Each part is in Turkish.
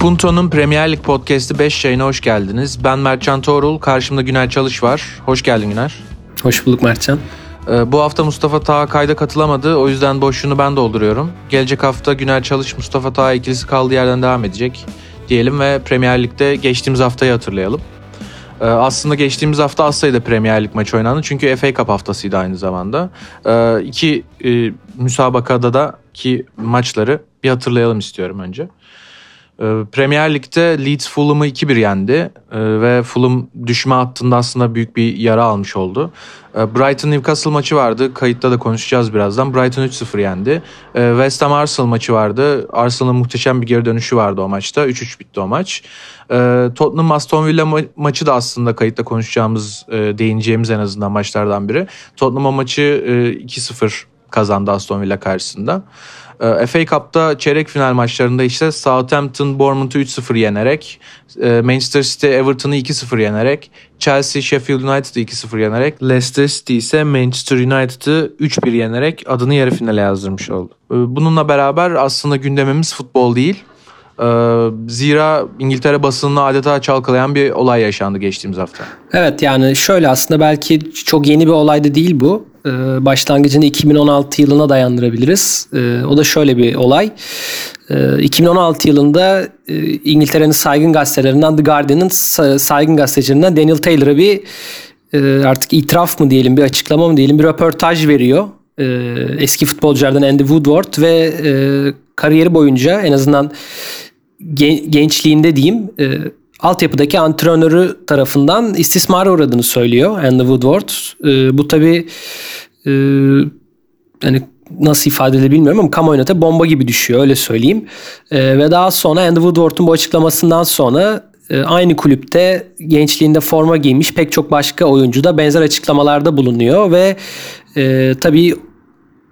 Punto'nun Premier Lig Podcast'i 5 yayına hoş geldiniz. Ben Mertcan Toğrul, karşımda Güner Çalış var. Hoş geldin Güner. Hoş bulduk Mertcan. Ee, bu hafta Mustafa Taha kayda katılamadı. O yüzden boşluğunu ben dolduruyorum. Gelecek hafta Güner Çalış, Mustafa Taha ikilisi kaldığı yerden devam edecek diyelim ve Premier Lig'de geçtiğimiz haftayı hatırlayalım. Ee, aslında geçtiğimiz hafta az sayıda Premier Lig maçı oynandı. Çünkü FA Cup haftasıydı aynı zamanda. Ee, iki e, müsabakada da ki maçları bir hatırlayalım istiyorum önce. Ee, Premier Lig'de Leeds Fulham'ı 2-1 yendi ee, ve Fulham düşme hattında aslında büyük bir yara almış oldu. Ee, Brighton Newcastle maçı vardı. Kayıtta da konuşacağız birazdan. Brighton 3-0 yendi. West Ham Arsenal maçı vardı. Arsenal'ın muhteşem bir geri dönüşü vardı o maçta. 3-3 bitti o maç. Tottenham Aston Villa ma- maçı da aslında kayıtta konuşacağımız, e, değineceğimiz en azından maçlardan biri. Tottenham maçı e, 2-0 kazandı Aston Villa karşısında. Ee, FA Cup'ta çeyrek final maçlarında işte Southampton Bournemouth'u 3-0 yenerek, e, Manchester City Everton'u 2-0 yenerek, Chelsea Sheffield United'ı 2-0 yenerek, Leicester City ise Manchester United'ı 3-1 yenerek adını yarı finale yazdırmış oldu. Ee, bununla beraber aslında gündemimiz futbol değil. Ee, zira İngiltere basınını adeta çalkalayan bir olay yaşandı geçtiğimiz hafta. Evet yani şöyle aslında belki çok yeni bir olay da değil bu. Ee, başlangıcını 2016 yılına dayandırabiliriz. Ee, o da şöyle bir olay. 2016 yılında e, İngiltere'nin saygın gazetelerinden The Guardian'ın saygın gazetecilerinden Daniel Taylor'a bir e, artık itiraf mı diyelim bir açıklama mı diyelim bir röportaj veriyor. Eski futbolculardan Andy Woodward ve e, kariyeri boyunca en azından gençliğinde diyeyim altyapıdaki antrenörü tarafından istismara uğradığını söylüyor Andy Woodward. E, bu tabi e, yani nasıl ifade edilir bilmiyorum ama kamuoyuna tabi bomba gibi düşüyor öyle söyleyeyim. E, ve daha sonra Andy Woodward'un bu açıklamasından sonra e, aynı kulüpte gençliğinde forma giymiş pek çok başka oyuncu da benzer açıklamalarda bulunuyor ve e, tabii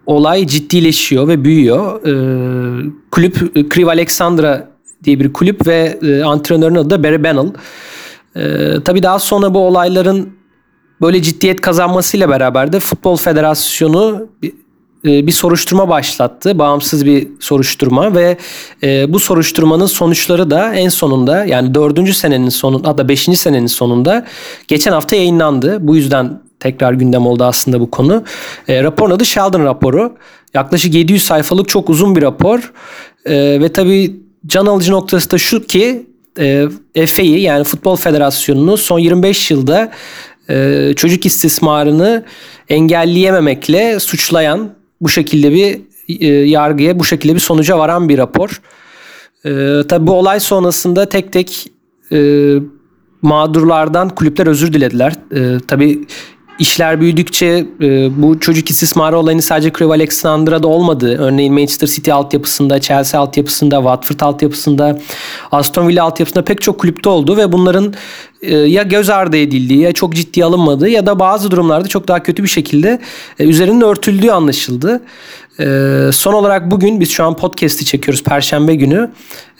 olay ciddileşiyor ve büyüyor. E, kulüp Kriv Alexandra diye bir kulüp ve e, antrenörün adı da Barry Bennell. E, tabii daha sonra bu olayların böyle ciddiyet kazanmasıyla beraber de Futbol Federasyonu bir, e, bir soruşturma başlattı. Bağımsız bir soruşturma ve e, bu soruşturmanın sonuçları da en sonunda yani dördüncü senenin sonunda hatta beşinci senenin sonunda geçen hafta yayınlandı. Bu yüzden tekrar gündem oldu aslında bu konu. E, raporun adı Sheldon raporu. Yaklaşık 700 sayfalık çok uzun bir rapor. E, ve tabii can alıcı noktası da şu ki e, yani Futbol Federasyonu'nu son 25 yılda e, çocuk istismarını engelleyememekle suçlayan bu şekilde bir e, yargıya bu şekilde bir sonuca varan bir rapor. E, tabii bu olay sonrasında tek tek e, mağdurlardan kulüpler özür dilediler. E, tabii işler büyüdükçe e, bu çocuk istismarı olayını sadece Crew Alexandra'da olmadı. Örneğin Manchester City altyapısında, Chelsea altyapısında, Watford altyapısında, Aston Villa altyapısında pek çok kulüpte oldu ve bunların e, ya göz ardı edildiği ya çok ciddi alınmadığı ya da bazı durumlarda çok daha kötü bir şekilde e, üzerinin örtüldüğü anlaşıldı. E, son olarak bugün biz şu an podcast'i çekiyoruz Perşembe günü.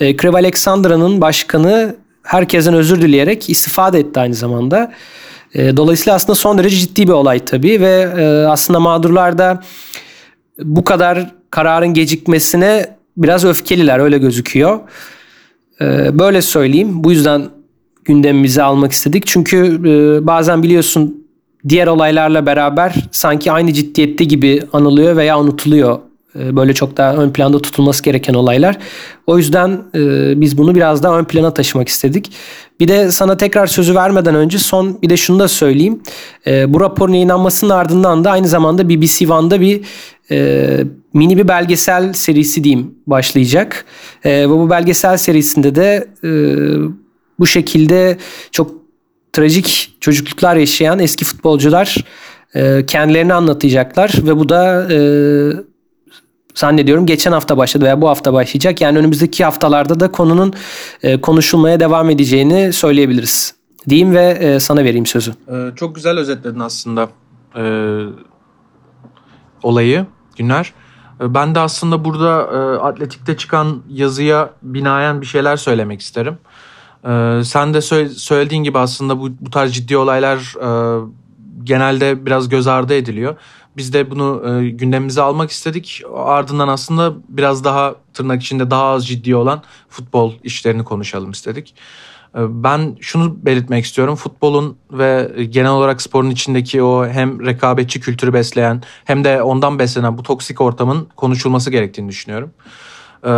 E, Crew Alexandra'nın başkanı herkesten özür dileyerek istifa etti aynı zamanda. E, dolayısıyla aslında son derece ciddi bir olay tabii ve e, aslında mağdurlar da bu kadar kararın gecikmesine biraz öfkeliler öyle gözüküyor. E, böyle söyleyeyim. Bu yüzden gündemimize almak istedik. Çünkü bazen biliyorsun diğer olaylarla beraber sanki aynı ciddiyette gibi anılıyor veya unutuluyor böyle çok daha ön planda tutulması gereken olaylar. O yüzden e, biz bunu biraz daha ön plana taşımak istedik. Bir de sana tekrar sözü vermeden önce son bir de şunu da söyleyeyim. E, bu raporun yayınlanmasının ardından da aynı zamanda BBC One'da bir e, mini bir belgesel serisi diyeyim başlayacak. E, ve bu belgesel serisinde de e, bu şekilde çok trajik çocukluklar yaşayan eski futbolcular e, kendilerini anlatacaklar ve bu da e, zannediyorum geçen hafta başladı veya bu hafta başlayacak. Yani önümüzdeki haftalarda da konunun e, konuşulmaya devam edeceğini söyleyebiliriz. Diyeyim ve e, sana vereyim sözü. Ee, çok güzel özetledin aslında e, olayı Günler. E, ben de aslında burada e, atletikte çıkan yazıya binaen bir şeyler söylemek isterim. E, sen de söylediğin gibi aslında bu, bu tarz ciddi olaylar e, genelde biraz göz ardı ediliyor. Biz de bunu e, gündemimize almak istedik. Ardından aslında biraz daha tırnak içinde daha az ciddi olan futbol işlerini konuşalım istedik. E, ben şunu belirtmek istiyorum. Futbolun ve genel olarak sporun içindeki o hem rekabetçi kültürü besleyen hem de ondan beslenen bu toksik ortamın konuşulması gerektiğini düşünüyorum. Ee,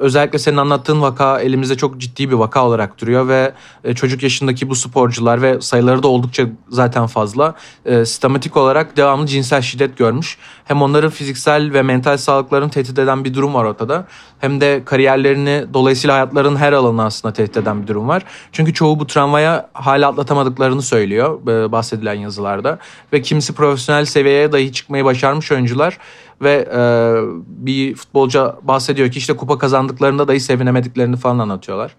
özellikle senin anlattığın vaka elimizde çok ciddi bir vaka olarak duruyor ve e, çocuk yaşındaki bu sporcular ve sayıları da oldukça zaten fazla e, sistematik olarak devamlı cinsel şiddet görmüş. Hem onların fiziksel ve mental sağlıklarını tehdit eden bir durum var ortada. Hem de kariyerlerini dolayısıyla hayatlarının her alanını aslında tehdit eden bir durum var. Çünkü çoğu bu travmaya hala atlatamadıklarını söylüyor e, bahsedilen yazılarda. Ve kimisi profesyonel seviyeye dahi çıkmayı başarmış oyuncular ve e, bir futbolcu bahsediyor ki işte kupa kazandıklarında dahi sevinemediklerini falan anlatıyorlar.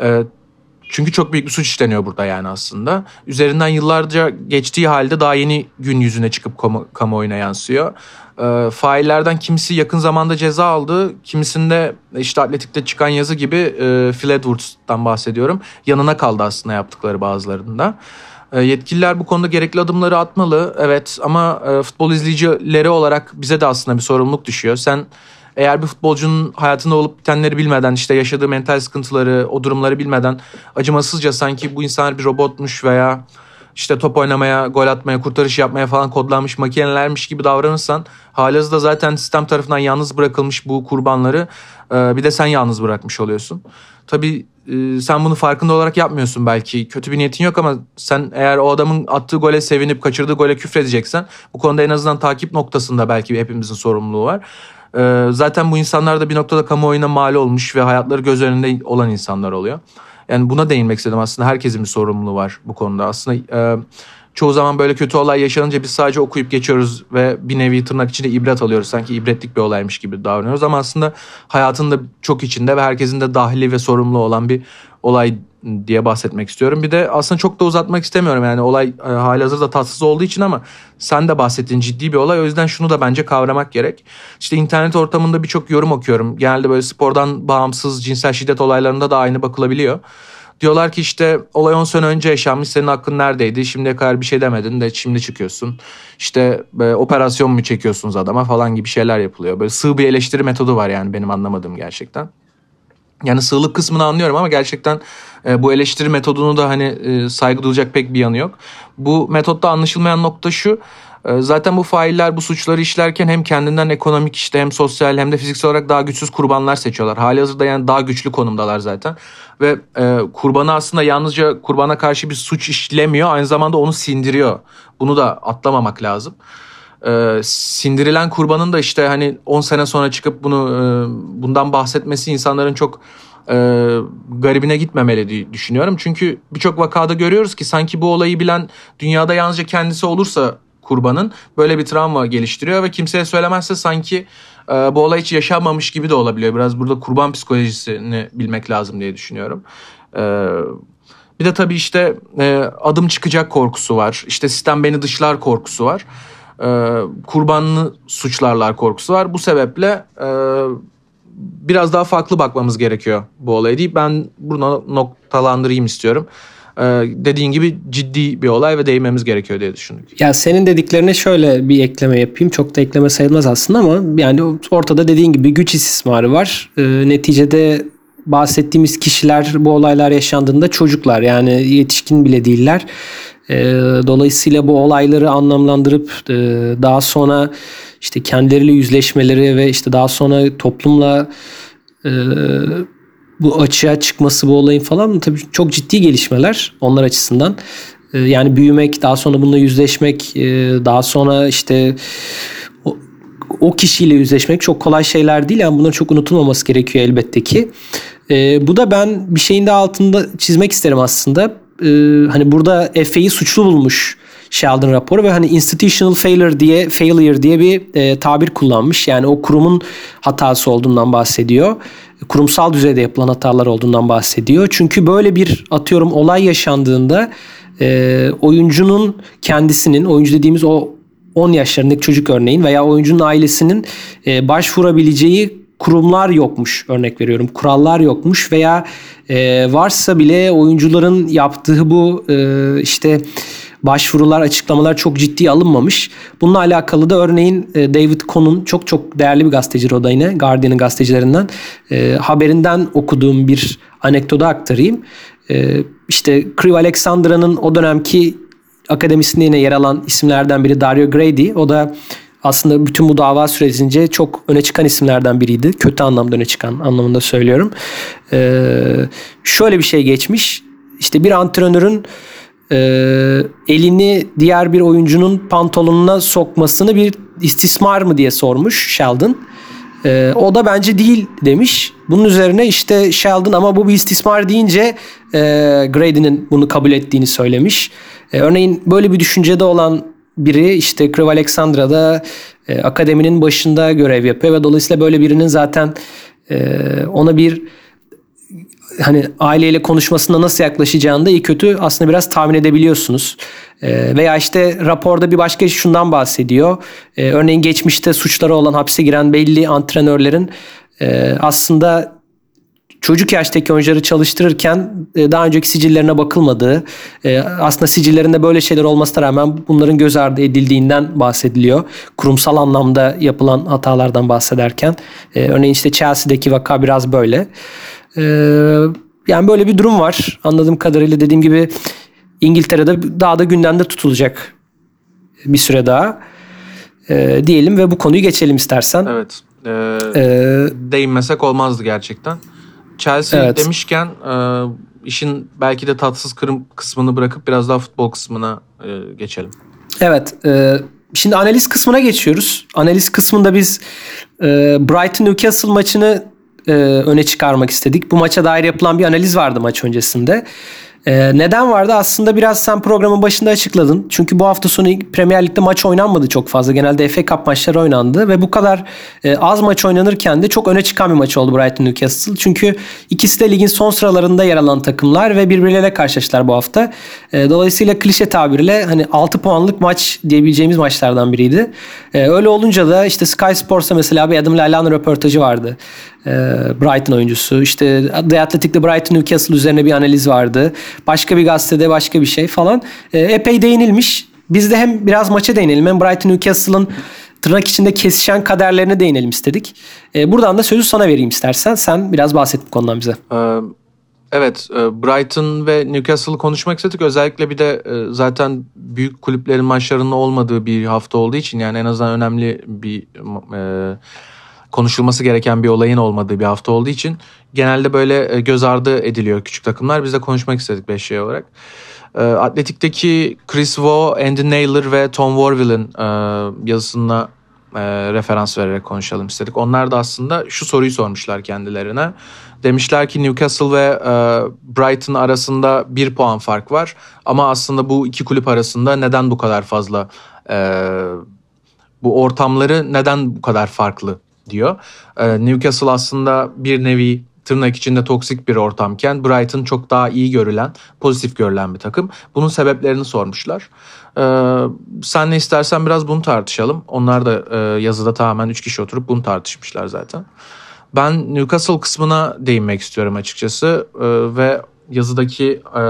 E, çünkü çok büyük bir suç işleniyor burada yani aslında. Üzerinden yıllarca geçtiği halde daha yeni gün yüzüne çıkıp kamu, kamuoyuna yansıyor. E, faillerden kimisi yakın zamanda ceza aldı. Kimisinde işte atletikte çıkan yazı gibi e, Phil Edwards'tan bahsediyorum. Yanına kaldı aslında yaptıkları bazılarında. E, yetkililer bu konuda gerekli adımları atmalı. Evet ama e, futbol izleyicileri olarak bize de aslında bir sorumluluk düşüyor. Sen eğer bir futbolcunun hayatında olup bitenleri bilmeden işte yaşadığı mental sıkıntıları, o durumları bilmeden acımasızca sanki bu insanlar bir robotmuş veya işte top oynamaya, gol atmaya, kurtarış yapmaya falan kodlanmış makinelermiş gibi davranırsan halihazırda zaten sistem tarafından yalnız bırakılmış bu kurbanları e, bir de sen yalnız bırakmış oluyorsun. Tabii e, sen bunu farkında olarak yapmıyorsun belki. Kötü bir niyetin yok ama sen eğer o adamın attığı gole sevinip kaçırdığı gole küfredeceksen bu konuda en azından takip noktasında belki hepimizin sorumluluğu var. E, zaten bu insanlar da bir noktada kamuoyuna mal olmuş ve hayatları göz önünde olan insanlar oluyor. Yani buna değinmek istedim aslında herkesin bir sorumluluğu var bu konuda. Aslında e, çoğu zaman böyle kötü olay yaşanınca biz sadece okuyup geçiyoruz ve bir nevi tırnak içinde ibret alıyoruz. Sanki ibretlik bir olaymış gibi davranıyoruz ama aslında hayatın da çok içinde ve herkesin de dahili ve sorumlu olan bir olay diye bahsetmek istiyorum. Bir de aslında çok da uzatmak istemiyorum yani olay e, hali hazırda tatsız olduğu için ama sen de bahsettiğin ciddi bir olay. O yüzden şunu da bence kavramak gerek. İşte internet ortamında birçok yorum okuyorum. Genelde böyle spordan bağımsız cinsel şiddet olaylarında da aynı bakılabiliyor. Diyorlar ki işte olay 10 sene önce yaşanmış senin hakkın neredeydi? Şimdiye kadar bir şey demedin de şimdi çıkıyorsun. İşte e, operasyon mu çekiyorsunuz adama falan gibi şeyler yapılıyor. Böyle sığ bir eleştiri metodu var yani benim anlamadığım gerçekten. Yani sığlık kısmını anlıyorum ama gerçekten e, bu eleştiri metodunu da hani e, saygı duyacak pek bir yanı yok. Bu metotta anlaşılmayan nokta şu. E, zaten bu failler bu suçları işlerken hem kendinden ekonomik işte hem sosyal hem de fiziksel olarak daha güçsüz kurbanlar seçiyorlar. Hali hazırda yani daha güçlü konumdalar zaten. Ve e, kurbanı aslında yalnızca kurbana karşı bir suç işlemiyor aynı zamanda onu sindiriyor. Bunu da atlamamak lazım e, sindirilen kurbanın da işte hani 10 sene sonra çıkıp bunu e, bundan bahsetmesi insanların çok e, garibine gitmemeli diye düşünüyorum. Çünkü birçok vakada görüyoruz ki sanki bu olayı bilen dünyada yalnızca kendisi olursa kurbanın böyle bir travma geliştiriyor ve kimseye söylemezse sanki e, bu olay hiç yaşanmamış gibi de olabiliyor. Biraz burada kurban psikolojisini bilmek lazım diye düşünüyorum. E, bir de tabii işte e, adım çıkacak korkusu var. İşte sistem beni dışlar korkusu var e, kurbanını suçlarlar korkusu var. Bu sebeple e, biraz daha farklı bakmamız gerekiyor bu olaya deyip ben bunu noktalandırayım istiyorum. Ee, dediğin gibi ciddi bir olay ve değinmemiz gerekiyor diye düşündük. Ya senin dediklerine şöyle bir ekleme yapayım. Çok da ekleme sayılmaz aslında ama yani ortada dediğin gibi güç istismarı var. Ee, neticede bahsettiğimiz kişiler bu olaylar yaşandığında çocuklar yani yetişkin bile değiller. E, dolayısıyla bu olayları anlamlandırıp e, daha sonra işte kendileriyle yüzleşmeleri ve işte daha sonra toplumla e, bu açığa çıkması bu olayın falan tabii çok ciddi gelişmeler onlar açısından. E, yani büyümek, daha sonra bununla yüzleşmek, e, daha sonra işte o, kişiyle yüzleşmek çok kolay şeyler değil. Yani bunların çok unutulmaması gerekiyor elbette ki. E, bu da ben bir şeyin de altında çizmek isterim aslında e, hani burada FA'yı suçlu bulmuş Sheldon raporu ve hani institutional failure diye failure diye bir e, tabir kullanmış. Yani o kurumun hatası olduğundan bahsediyor. Kurumsal düzeyde yapılan hatalar olduğundan bahsediyor. Çünkü böyle bir atıyorum olay yaşandığında e, oyuncunun kendisinin oyuncu dediğimiz o 10 yaşlarındaki çocuk örneğin veya oyuncunun ailesinin e, başvurabileceği kurumlar yokmuş örnek veriyorum kurallar yokmuş veya e, varsa bile oyuncuların yaptığı bu e, işte başvurular, açıklamalar çok ciddi alınmamış. Bununla alakalı da örneğin e, David Cohn'un çok çok değerli bir gazetecidir o da yine Guardian'ın gazetecilerinden e, haberinden okuduğum bir anekdotu aktarayım. E, işte Crew Alexandra'nın o dönemki akademisinde yine yer alan isimlerden biri Dario Grady. O da aslında bütün bu dava sürecince çok öne çıkan isimlerden biriydi. Kötü anlamda öne çıkan anlamında söylüyorum. Ee, şöyle bir şey geçmiş. İşte bir antrenörün e, elini diğer bir oyuncunun pantolonuna sokmasını bir istismar mı diye sormuş Sheldon. Ee, o da bence değil demiş. Bunun üzerine işte Sheldon ama bu bir istismar deyince e, Grady'nin bunu kabul ettiğini söylemiş. E, örneğin böyle bir düşüncede olan biri işte Crew Alexandra'da e, akademinin başında görev yapıyor ve dolayısıyla böyle birinin zaten e, ona bir hani aileyle konuşmasında nasıl yaklaşacağını da iyi kötü aslında biraz tahmin edebiliyorsunuz. E, veya işte raporda bir başka şundan bahsediyor. E, örneğin geçmişte suçları olan hapse giren belli antrenörlerin e, aslında çocuk yaştaki oyuncuları çalıştırırken e, daha önceki sicillerine bakılmadığı, e, aslında sicillerinde böyle şeyler olmasına rağmen bunların göz ardı edildiğinden bahsediliyor. Kurumsal anlamda yapılan hatalardan bahsederken. E, örneğin işte Chelsea'deki vaka biraz böyle. Yani böyle bir durum var. Anladığım kadarıyla dediğim gibi İngiltere'de daha da gündemde tutulacak bir süre daha. Diyelim ve bu konuyu geçelim istersen. Evet. Ee, ee, değinmesek olmazdı gerçekten. Chelsea evet. demişken e, işin belki de tatsız kırım kısmını bırakıp biraz daha futbol kısmına e, geçelim. Evet. E, şimdi analiz kısmına geçiyoruz. Analiz kısmında biz e, Brighton Newcastle maçını e, öne çıkarmak istedik. Bu maça dair yapılan bir analiz vardı maç öncesinde. Ee, neden vardı? Aslında biraz sen programın başında açıkladın. Çünkü bu hafta sonu Premier Lig'de maç oynanmadı çok fazla. Genelde FA Cup maçları oynandı ve bu kadar e, az maç oynanırken de çok öne çıkan bir maç oldu Brighton Newcastle. Çünkü ikisi de ligin son sıralarında yer alan takımlar ve birbirleriyle karşılaştılar bu hafta. E, dolayısıyla klişe tabirle hani 6 puanlık maç diyebileceğimiz maçlardan biriydi. E, öyle olunca da işte Sky Sports'ta mesela bir Adam Lallana röportajı vardı. E, Brighton oyuncusu. İşte The Athletic'te Brighton Newcastle üzerine bir analiz vardı. Başka bir gazetede başka bir şey falan. E, epey değinilmiş. Biz de hem biraz maça değinelim hem Brighton Newcastle'ın tırnak içinde kesişen kaderlerine değinelim istedik. E, buradan da sözü sana vereyim istersen. Sen biraz bahset bu konudan bize. Evet, Brighton ve Newcastle'ı konuşmak istedik. Özellikle bir de zaten büyük kulüplerin maçlarının olmadığı bir hafta olduğu için yani en azından önemli bir konuşulması gereken bir olayın olmadığı bir hafta olduğu için genelde böyle e, göz ardı ediliyor küçük takımlar. Biz de konuşmak istedik 5 şey olarak. E, Atletik'teki Chris Vo, Andy Naylor ve Tom Warville'in e, yazısına referans vererek konuşalım istedik. Onlar da aslında şu soruyu sormuşlar kendilerine. Demişler ki Newcastle ve Brighton arasında bir puan fark var. Ama aslında bu iki kulüp arasında neden bu kadar fazla bu ortamları neden bu kadar farklı diyor. Ee, Newcastle aslında bir nevi tırnak içinde toksik bir ortamken Brighton çok daha iyi görülen, pozitif görülen bir takım. Bunun sebeplerini sormuşlar. Ee, sen ne istersen biraz bunu tartışalım. Onlar da e, yazıda tamamen 3 kişi oturup bunu tartışmışlar zaten. Ben Newcastle kısmına değinmek istiyorum açıkçası ee, ve yazıdaki e,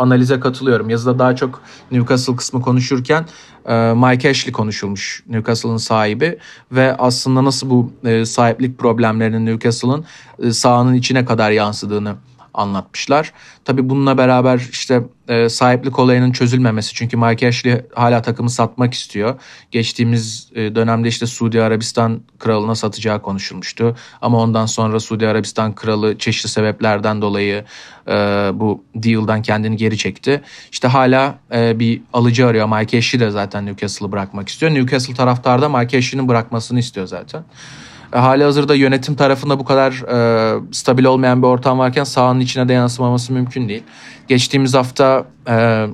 analize katılıyorum. Yazıda daha çok Newcastle kısmı konuşurken e, Mike Ashley konuşulmuş Newcastle'ın sahibi ve aslında nasıl bu e, sahiplik problemlerinin Newcastle'ın e, sahanın içine kadar yansıdığını anlatmışlar. Tabii bununla beraber işte e, sahiplik olayının çözülmemesi çünkü Mike Ashley hala takımı satmak istiyor. Geçtiğimiz e, dönemde işte Suudi Arabistan kralına satacağı konuşulmuştu. Ama ondan sonra Suudi Arabistan kralı çeşitli sebeplerden dolayı e, bu deal'dan kendini geri çekti. İşte hala e, bir alıcı arıyor. Mike Ashley de zaten Newcastle'ı bırakmak istiyor. Newcastle taraftarı da Mike Ashley'nin bırakmasını istiyor zaten. E, hali hazırda yönetim tarafında bu kadar e, stabil olmayan bir ortam varken sahanın içine de yansımaması mümkün değil. Geçtiğimiz hafta e,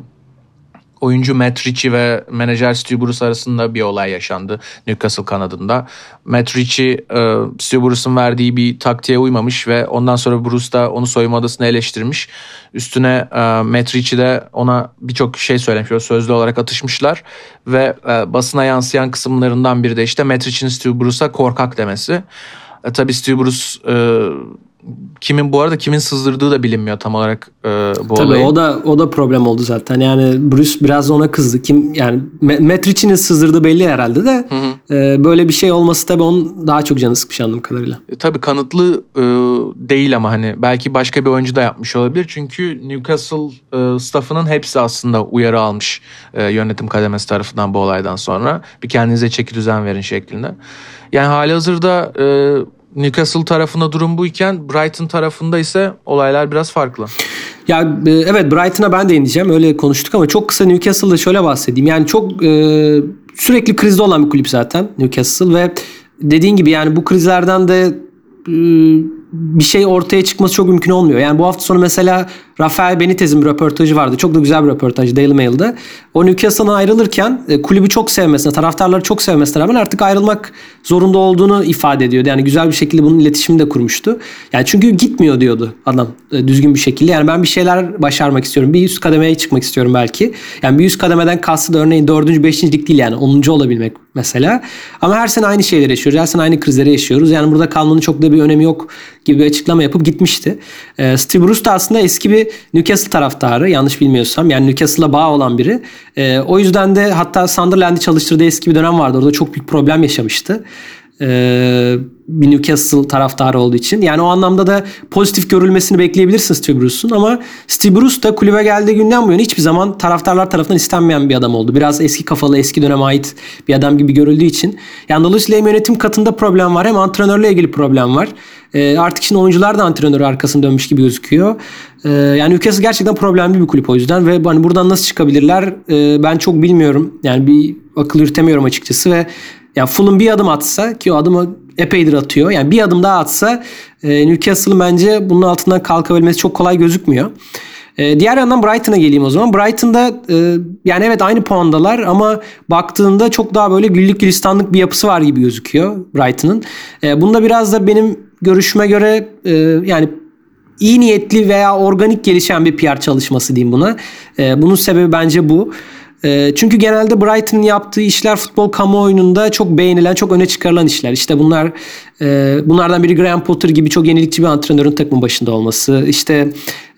oyuncu Matt Ritchie ve menajer Stu Bruce arasında bir olay yaşandı Newcastle kanadında. Matt Ritchie e, Bruce'un verdiği bir taktiğe uymamış ve ondan sonra Bruce da onu soyunma odasına eleştirmiş. Üstüne e, Matt Ritchie de ona birçok şey söylemiş. sözlü olarak atışmışlar ve e, basına yansıyan kısımlarından biri de işte Matt Ritchie'nin Stu Bruce'a korkak demesi. E, tabii Stu Bruce e, kimin bu arada kimin sızdırdığı da bilinmiyor tam olarak e, bu Tabii olayı. o da o da problem oldu zaten. Yani Bruce biraz ona kızdı. Kim yani Metric'in sızdırdığı belli herhalde de e, böyle bir şey olması tabii onun daha çok canı sıkmış anladığım kadarıyla. E, tabii kanıtlı e, değil ama hani belki başka bir oyuncu da yapmış olabilir. Çünkü Newcastle e, staffının hepsi aslında uyarı almış e, yönetim kademesi tarafından bu olaydan sonra. Bir kendinize çeki düzen verin şeklinde. Yani hali hazırda e, Newcastle tarafında durum buyken Brighton tarafında ise olaylar biraz farklı. Ya e, evet Brighton'a ben de ineceğim öyle konuştuk ama çok kısa Newcastle'da şöyle bahsedeyim. Yani çok e, sürekli krizde olan bir kulüp zaten Newcastle ve dediğin gibi yani bu krizlerden de bir şey ortaya çıkması çok mümkün olmuyor. Yani bu hafta sonu mesela Rafael Benitez'in bir röportajı vardı. Çok da güzel bir röportaj Daily Mail'de. O Newcastle'dan ayrılırken e, kulübü çok sevmesine, taraftarları çok sevmesine rağmen artık ayrılmak zorunda olduğunu ifade ediyordu. Yani güzel bir şekilde bunun iletişimini de kurmuştu. Yani çünkü gitmiyor diyordu adam e, düzgün bir şekilde. Yani ben bir şeyler başarmak istiyorum. Bir üst kademeye çıkmak istiyorum belki. Yani bir üst kademeden kastı da örneğin 4. 5. lig değil yani 10. olabilmek mesela. Ama her sene aynı şeyleri yaşıyoruz. Her sene aynı krizleri yaşıyoruz. Yani burada kalmanın çok da bir önemi yok gibi bir açıklama yapıp gitmişti. E, Steve Bruce da aslında eski bir Newcastle taraftarı yanlış bilmiyorsam. Yani Newcastle'la bağ olan biri. E, o yüzden de hatta Sunderland'i çalıştırdığı eski bir dönem vardı. Orada çok büyük problem yaşamıştı. E, Newcastle taraftarı olduğu için. Yani o anlamda da pozitif görülmesini bekleyebilirsin Steve Bruce'un ama Steve Bruce da kulübe geldiği günden bu yana hiçbir zaman taraftarlar tarafından istenmeyen bir adam oldu. Biraz eski kafalı, eski döneme ait bir adam gibi görüldüğü için. Yani dolayısıyla hem yönetim katında problem var hem antrenörle ilgili problem var. E, artık şimdi oyuncular da antrenörü arkasını dönmüş gibi gözüküyor. E, yani Newcastle gerçekten problemli bir kulüp o yüzden ve hani buradan nasıl çıkabilirler e, ben çok bilmiyorum. Yani bir akıl yürütemiyorum açıkçası ve yani Fulham bir adım atsa ki o adımı epeydir atıyor. Yani bir adım daha atsa e, Newcastle'ın bence bunun altından kalkabilmesi çok kolay gözükmüyor. E, diğer yandan Brighton'a geleyim o zaman. Brighton'da e, yani evet aynı puandalar ama baktığında çok daha böyle güllük gülistanlık bir yapısı var gibi gözüküyor Brighton'ın. E, bunda biraz da benim görüşüme göre e, yani iyi niyetli veya organik gelişen bir PR çalışması diyeyim buna. E, bunun sebebi bence bu. E, çünkü genelde Brighton'ın yaptığı işler futbol kamuoyunda çok beğenilen, çok öne çıkarılan işler. İşte bunlar e, bunlardan biri Graham Potter gibi çok yenilikçi bir antrenörün takımın başında olması. İşte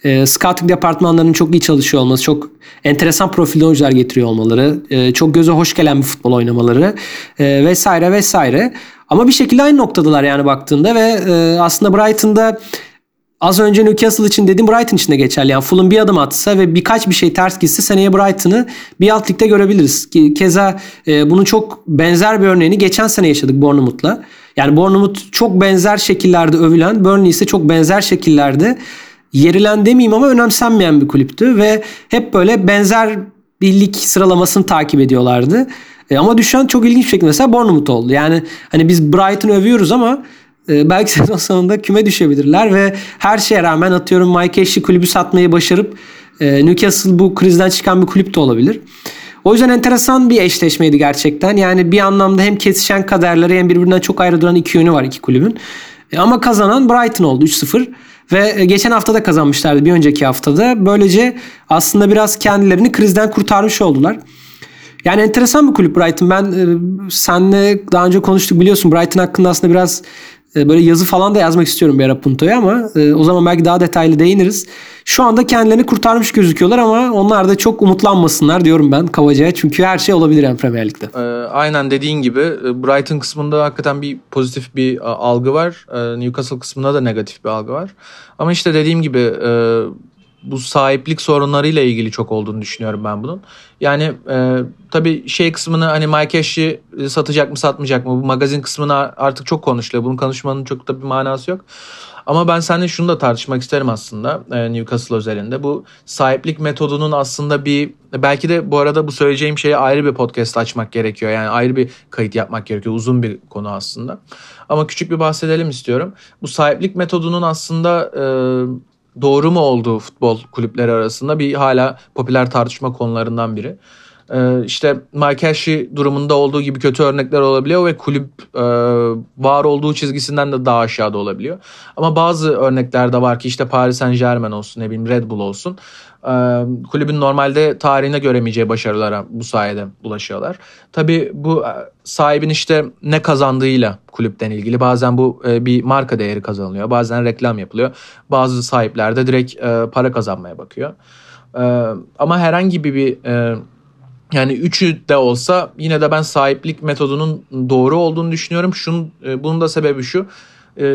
e, scouting departmanlarının çok iyi çalışıyor olması, çok enteresan profilli oyuncular getiriyor olmaları, e, çok göze hoş gelen bir futbol oynamaları e, vesaire vesaire. Ama bir şekilde aynı noktadalar yani baktığında ve e, aslında Brighton'da Az önce Newcastle için dedim Brighton için de geçerli. Yani Fulham bir adım atsa ve birkaç bir şey ters gitse seneye Brighton'ı bir alt ligde görebiliriz. Keza e, bunun çok benzer bir örneğini geçen sene yaşadık Bournemouth'la. Yani Bournemouth çok benzer şekillerde övülen, Burnley ise çok benzer şekillerde yerilen demeyeyim ama önemsenmeyen bir kulüptü ve hep böyle benzer bir lig sıralamasını takip ediyorlardı. E, ama düşen çok ilginç bir şekilde mesela Bournemouth oldu. Yani hani biz Brighton övüyoruz ama belki sezon sonunda küme düşebilirler ve her şeye rağmen atıyorum Mike Ashley kulübü satmayı başarıp e, Newcastle bu krizden çıkan bir kulüp de olabilir. O yüzden enteresan bir eşleşmeydi gerçekten. Yani bir anlamda hem kesişen kaderleri hem birbirinden çok ayrı duran iki yönü var iki kulübün. E, ama kazanan Brighton oldu 3-0. Ve geçen hafta da kazanmışlardı bir önceki haftada. Böylece aslında biraz kendilerini krizden kurtarmış oldular. Yani enteresan bir kulüp Brighton. Ben e, senle daha önce konuştuk biliyorsun Brighton hakkında aslında biraz e, böyle yazı falan da yazmak istiyorum bir ara Punto'ya ama e, o zaman belki daha detaylı değiniriz. Şu anda kendilerini kurtarmış gözüküyorlar ama onlar da çok umutlanmasınlar diyorum ben kabacaya. Çünkü her şey olabilir yani Premier Lig'de. E, aynen dediğin gibi Brighton kısmında hakikaten bir pozitif bir algı var. Newcastle kısmında da negatif bir algı var. Ama işte dediğim gibi bu sahiplik sorunlarıyla ilgili çok olduğunu düşünüyorum ben bunun. Yani e, tabii şey kısmını hani Mike Ashley satacak mı satmayacak mı bu magazin kısmını artık çok konuşuluyor. Bunun konuşmanın çok da bir manası yok. Ama ben seninle şunu da tartışmak isterim aslında e, Newcastle özelinde. Bu sahiplik metodunun aslında bir belki de bu arada bu söyleyeceğim şeyi ayrı bir podcast açmak gerekiyor. Yani ayrı bir kayıt yapmak gerekiyor. Uzun bir konu aslında. Ama küçük bir bahsedelim istiyorum. Bu sahiplik metodunun aslında e, doğru mu olduğu futbol kulüpleri arasında bir hala popüler tartışma konularından biri. e, işte Shea durumunda olduğu gibi kötü örnekler olabiliyor ve kulüp e, var olduğu çizgisinden de daha aşağıda olabiliyor. Ama bazı örnekler de var ki işte Paris Saint Germain olsun ne bileyim Red Bull olsun kulübün normalde tarihine göremeyeceği başarılara bu sayede ulaşıyorlar. Tabii bu sahibin işte ne kazandığıyla kulüpten ilgili bazen bu bir marka değeri kazanılıyor bazen reklam yapılıyor bazı sahipler de direkt para kazanmaya bakıyor. Ama herhangi bir, yani üçü de olsa yine de ben sahiplik metodunun doğru olduğunu düşünüyorum. Şunun, bunun da sebebi şu.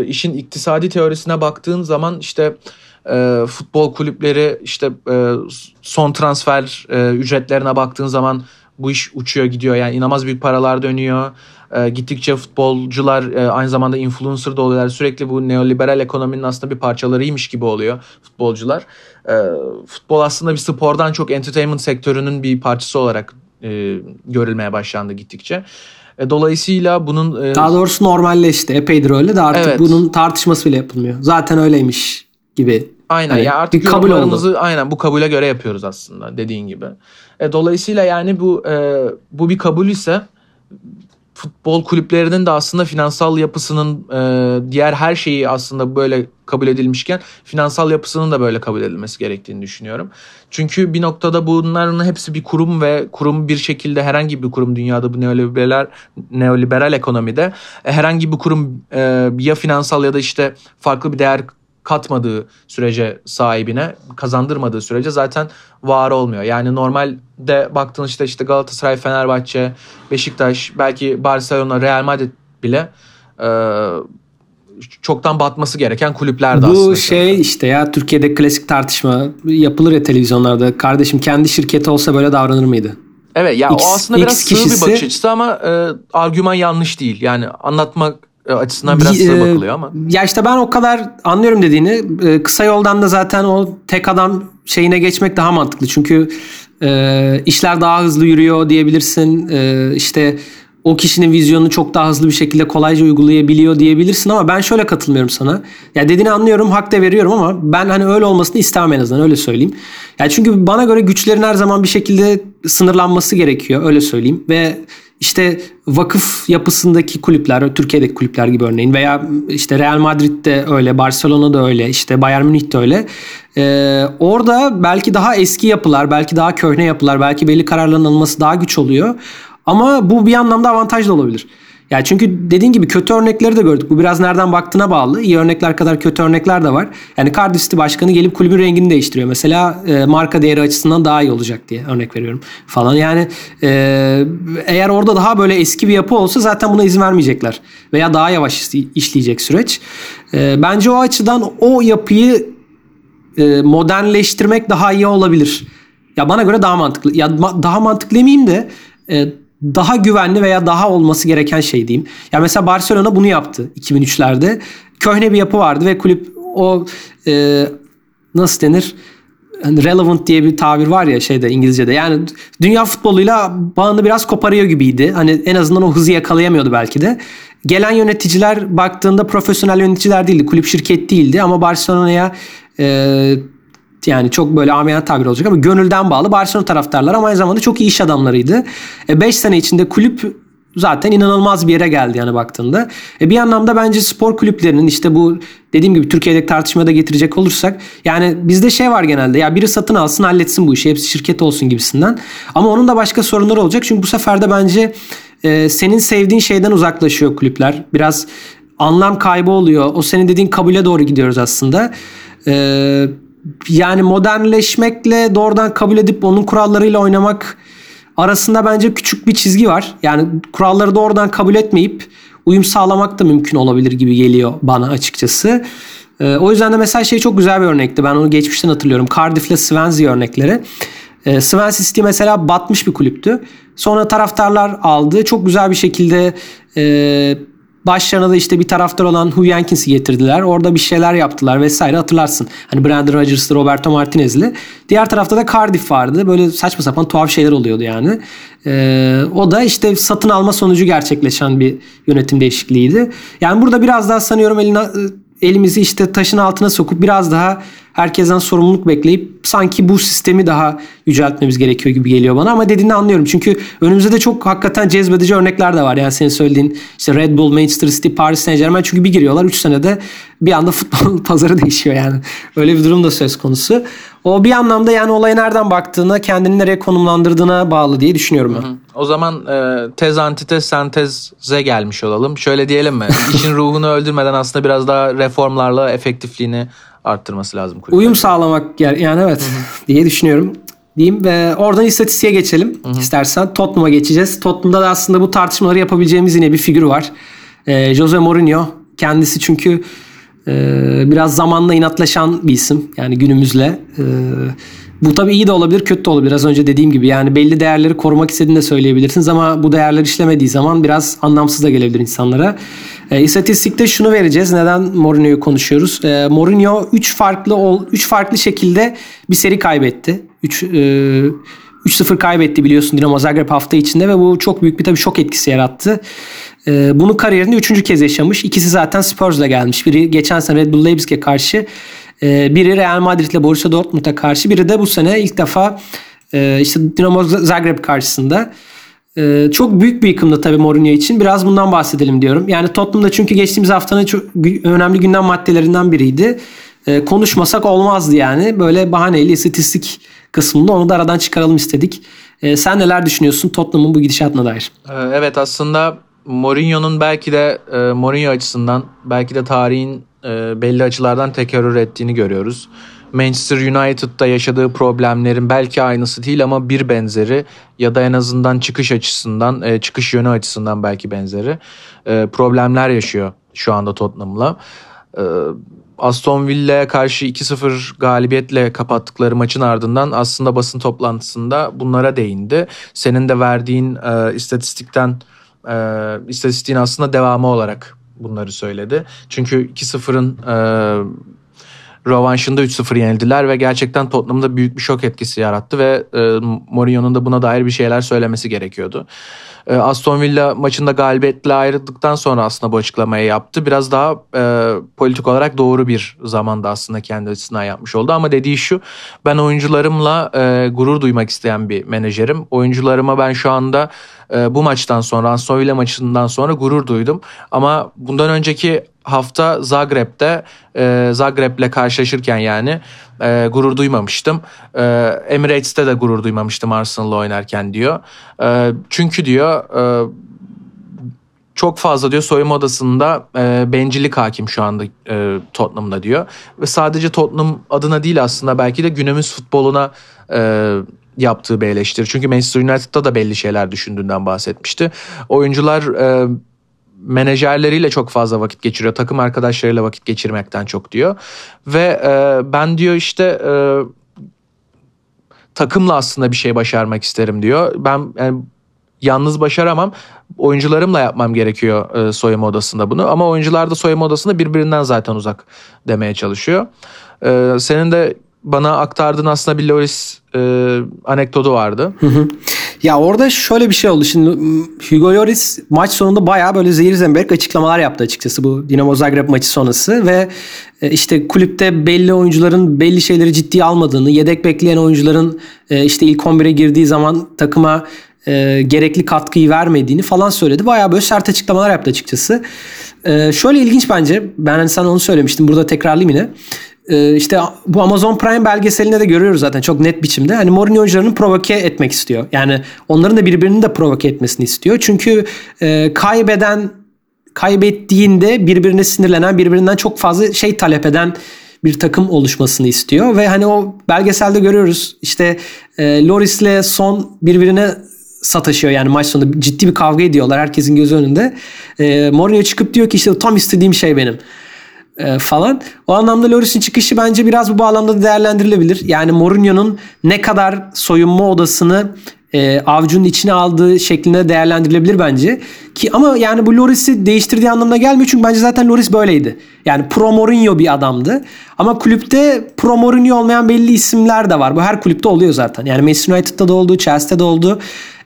İşin iktisadi teorisine baktığın zaman işte e, futbol kulüpleri işte e, son transfer e, ücretlerine baktığın zaman bu iş uçuyor gidiyor. Yani inanılmaz büyük paralar dönüyor. E, gittikçe futbolcular e, aynı zamanda influencer da oluyorlar. Sürekli bu neoliberal ekonominin aslında bir parçalarıymış gibi oluyor futbolcular. E, futbol aslında bir spordan çok entertainment sektörünün bir parçası olarak e, görülmeye başlandı gittikçe. E, dolayısıyla bunun... E, Daha doğrusu normalleşti. Epeydir öyle de artık Evet. bunun tartışması bile yapılmıyor. Zaten öyleymiş gibi. Aynen Hani ya artık kabul yorumlarımızı aynen bu kabule göre yapıyoruz aslında dediğin gibi. E, dolayısıyla yani bu e, bu bir kabul ise futbol kulüplerinin de aslında finansal yapısının e, diğer her şeyi aslında böyle kabul edilmişken finansal yapısının da böyle kabul edilmesi gerektiğini düşünüyorum. Çünkü bir noktada bunların hepsi bir kurum ve kurum bir şekilde herhangi bir kurum dünyada bu neoliberal neoliberal ekonomide e, herhangi bir kurum e, ya finansal ya da işte farklı bir değer katmadığı sürece sahibine kazandırmadığı sürece zaten var olmuyor. Yani normalde baktığın işte işte Galatasaray, Fenerbahçe, Beşiktaş, belki Barcelona, Real Madrid bile e, çoktan batması gereken kulüpler de Bu aslında. şey işte ya Türkiye'de klasik tartışma yapılır ya televizyonlarda. Kardeşim kendi şirketi olsa böyle davranır mıydı? Evet ya X- o aslında biraz X sığ bir kişisi- bakış açısı ama e, argüman yanlış değil. Yani anlatmak açısından biraz sığ bakılıyor ama. Ya işte ben o kadar anlıyorum dediğini. Ee, Kısa yoldan da zaten o tek adam şeyine geçmek daha mantıklı. Çünkü e, işler daha hızlı yürüyor diyebilirsin. E, işte o kişinin vizyonunu çok daha hızlı bir şekilde kolayca uygulayabiliyor diyebilirsin ama ben şöyle katılmıyorum sana. Ya dediğini anlıyorum, hak da veriyorum ama ben hani öyle olmasını istemem en azından öyle söyleyeyim. Ya çünkü bana göre güçlerin her zaman bir şekilde sınırlanması gerekiyor öyle söyleyeyim ve işte vakıf yapısındaki kulüpler, Türkiye'deki kulüpler gibi örneğin veya işte Real Madrid de öyle, Barcelona da öyle, işte Bayern Münih de öyle. Ee, orada belki daha eski yapılar, belki daha köhne yapılar, belki belli kararların alınması daha güç oluyor. Ama bu bir anlamda avantaj da olabilir. Yani çünkü dediğin gibi kötü örnekleri de gördük. Bu biraz nereden baktığına bağlı. İyi örnekler kadar kötü örnekler de var. Yani Cardiff City başkanı gelip kulübün rengini değiştiriyor. Mesela e, marka değeri açısından daha iyi olacak diye örnek veriyorum falan. Yani e, eğer orada daha böyle eski bir yapı olsa zaten buna izin vermeyecekler. Veya daha yavaş işley- işleyecek süreç. E, bence o açıdan o yapıyı e, modernleştirmek daha iyi olabilir. Ya bana göre daha mantıklı. Ya daha mantıklı demeyeyim de e, daha güvenli veya daha olması gereken şey diyeyim. Ya mesela Barcelona bunu yaptı 2003'lerde. Köhne bir yapı vardı ve kulüp o e, nasıl denir? Relevant diye bir tabir var ya şeyde İngilizce'de. Yani dünya futboluyla bağını biraz koparıyor gibiydi. Hani en azından o hızı yakalayamıyordu belki de. Gelen yöneticiler baktığında profesyonel yöneticiler değildi. Kulüp şirket değildi ama Barcelona'ya e, yani çok böyle amiyane tabir olacak ama gönülden bağlı Barcelona taraftarlar ama aynı zamanda çok iyi iş adamlarıydı. 5 sene içinde kulüp zaten inanılmaz bir yere geldi yani baktığında. E bir anlamda bence spor kulüplerinin işte bu dediğim gibi Türkiye'deki tartışmaya da getirecek olursak yani bizde şey var genelde ya biri satın alsın halletsin bu işi hepsi şirket olsun gibisinden. Ama onun da başka sorunları olacak çünkü bu sefer de bence e, senin sevdiğin şeyden uzaklaşıyor kulüpler. Biraz anlam kaybı oluyor. O senin dediğin kabule doğru gidiyoruz aslında. Eee yani modernleşmekle doğrudan kabul edip onun kurallarıyla oynamak arasında bence küçük bir çizgi var. Yani kuralları doğrudan kabul etmeyip uyum sağlamak da mümkün olabilir gibi geliyor bana açıkçası. Ee, o yüzden de mesela şey çok güzel bir örnekti. Ben onu geçmişten hatırlıyorum. Cardiff'le Swansea örnekleri. Ee, Swansea City mesela batmış bir kulüptü. Sonra taraftarlar aldı. Çok güzel bir şekilde e, Başlarına işte bir taraftar olan Hugh Jenkins'i getirdiler. Orada bir şeyler yaptılar vesaire hatırlarsın. Hani Brandon Rodgers'lı, Roberto Martinez'li. Diğer tarafta da Cardiff vardı. Böyle saçma sapan tuhaf şeyler oluyordu yani. Ee, o da işte satın alma sonucu gerçekleşen bir yönetim değişikliğiydi. Yani burada biraz daha sanıyorum elin, elimizi işte taşın altına sokup biraz daha herkesten sorumluluk bekleyip sanki bu sistemi daha yüceltmemiz gerekiyor gibi geliyor bana ama dediğini anlıyorum. Çünkü önümüzde de çok hakikaten cezbedici örnekler de var. Yani senin söylediğin işte Red Bull, Manchester City, Paris Saint Germain çünkü bir giriyorlar 3 senede bir anda futbol pazarı değişiyor yani. Öyle bir durum da söz konusu. O bir anlamda yani olaya nereden baktığına, kendini nereye konumlandırdığına bağlı diye düşünüyorum ben. O zaman e, tez antitez senteze gelmiş olalım. Şöyle diyelim mi? İşin ruhunu öldürmeden aslında biraz daha reformlarla efektifliğini arttırması lazım. kulüplerin. Uyum sağlamak yani evet diye düşünüyorum. Diyeyim ve oradan istatistiğe geçelim istersen. Tottenham'a geçeceğiz. Tottenham'da da aslında bu tartışmaları yapabileceğimiz yine bir figür var. Ee, Jose Mourinho. Kendisi çünkü e, biraz zamanla inatlaşan bir isim. Yani günümüzle. Ee, bu tabii iyi de olabilir, kötü de olabilir. Az önce dediğim gibi yani belli değerleri korumak istediğini de söyleyebilirsiniz ama bu değerler işlemediği zaman biraz anlamsız da gelebilir insanlara. E, istatistikte şunu vereceğiz. Neden Mourinho'yu konuşuyoruz? E, Mourinho 3 farklı 3 farklı şekilde bir seri kaybetti. 3 e, 3-0 kaybetti biliyorsun Dinamo Zagreb hafta içinde ve bu çok büyük bir tabii şok etkisi yarattı. E, bunu kariyerinde üçüncü kez yaşamış. İkisi zaten Spurs'la gelmiş. Biri geçen sene Red Bull Leipzig'e karşı, e, biri Real Madrid ile Borussia Dortmund'a karşı, biri de bu sene ilk defa e, işte Dinamo Zagreb karşısında. Ee, çok büyük bir yıkımdı tabii Mourinho için. Biraz bundan bahsedelim diyorum. Yani Tottenham'da çünkü geçtiğimiz haftanın çok önemli gündem maddelerinden biriydi. Ee, konuşmasak olmazdı yani. Böyle bahaneyle istatistik kısmında onu da aradan çıkaralım istedik. Ee, sen neler düşünüyorsun Tottenham'ın bu gidişatına dair? Ee, Evet aslında Mourinho'nun belki de e, Mourinho açısından belki de tarihin e, belli açılardan tekerrür ettiğini görüyoruz. Manchester United'da yaşadığı problemlerin belki aynısı değil ama bir benzeri ya da en azından çıkış açısından, e, çıkış yönü açısından belki benzeri e, problemler yaşıyor şu anda Tottenham'la. E, Aston Villa'ya karşı 2-0 galibiyetle kapattıkları maçın ardından aslında basın toplantısında bunlara değindi. Senin de verdiğin e, istatistikten e, istatistiğin aslında devamı olarak bunları söyledi. Çünkü 2-0'ın e, rövanşında 3-0 yenildiler ve gerçekten Tottenham'da büyük bir şok etkisi yarattı ve e, Mourinho'nun da buna dair bir şeyler söylemesi gerekiyordu. E, Aston Villa maçında galibiyetle ayrıldıktan sonra aslında bu açıklamayı yaptı. Biraz daha e, politik olarak doğru bir zamanda aslında kendi açısından yapmış oldu. Ama dediği şu ben oyuncularımla e, gurur duymak isteyen bir menajerim. Oyuncularıma ben şu anda e, bu maçtan sonra Aston Villa maçından sonra gurur duydum. Ama bundan önceki hafta Zagreb'de e, Zagreb'le karşılaşırken yani e, gurur duymamıştım. E, Emirates'te de gurur duymamıştım Arsenal'la oynarken diyor. E, çünkü diyor e, çok fazla diyor soyunma odasında e, bencillik hakim şu anda e, Tottenham'da diyor. Ve sadece Tottenham adına değil aslında belki de günümüz futboluna e, yaptığı bir eleştiri. Çünkü Manchester United'da da belli şeyler düşündüğünden bahsetmişti. Oyuncular e, menajerleriyle çok fazla vakit geçiriyor. Takım arkadaşlarıyla vakit geçirmekten çok diyor. Ve e, ben diyor işte e, takımla aslında bir şey başarmak isterim diyor. Ben yani, yalnız başaramam. Oyuncularımla yapmam gerekiyor e, soyunma odasında bunu. Ama oyuncular da soyunma odasında birbirinden zaten uzak demeye çalışıyor. E, senin de bana aktardığın aslında bir Loris e, anekdotu vardı. Hı hı. Ya orada şöyle bir şey oldu. Şimdi Hugo Lloris maç sonunda bayağı böyle zehir zemberek açıklamalar yaptı açıkçası bu Dinamo Zagreb maçı sonrası ve işte kulüpte belli oyuncuların belli şeyleri ciddiye almadığını, yedek bekleyen oyuncuların işte ilk 11'e girdiği zaman takıma e, gerekli katkıyı vermediğini falan söyledi. Bayağı böyle sert açıklamalar yaptı açıkçası. E, şöyle ilginç bence. Ben hani sana onu söylemiştim. Burada tekrarlayayım yine. E, işte bu Amazon Prime belgeselinde de görüyoruz zaten çok net biçimde. Hani Mourinho oyuncularını provoke etmek istiyor. Yani onların da birbirini de provoke etmesini istiyor. Çünkü e, kaybeden kaybettiğinde birbirine sinirlenen, birbirinden çok fazla şey talep eden bir takım oluşmasını istiyor ve hani o belgeselde görüyoruz işte e, Loris'le Son birbirine sataşıyor yani maç sonunda ciddi bir kavga ediyorlar herkesin gözü önünde. E, Mourinho çıkıp diyor ki işte tam istediğim şey benim e, falan. O anlamda Loris'in çıkışı bence biraz bu bağlamda da değerlendirilebilir. Yani Mourinho'nun ne kadar soyunma odasını e, avcunun içine aldığı şeklinde değerlendirilebilir bence. Ki ama yani bu Loris'i değiştirdiği anlamına gelmiyor çünkü bence zaten Loris böyleydi. Yani pro Mourinho bir adamdı. Ama kulüpte pro Mourinho olmayan belli isimler de var. Bu her kulüpte oluyor zaten. Yani Manchester United'da da oldu, Chelsea'de de oldu.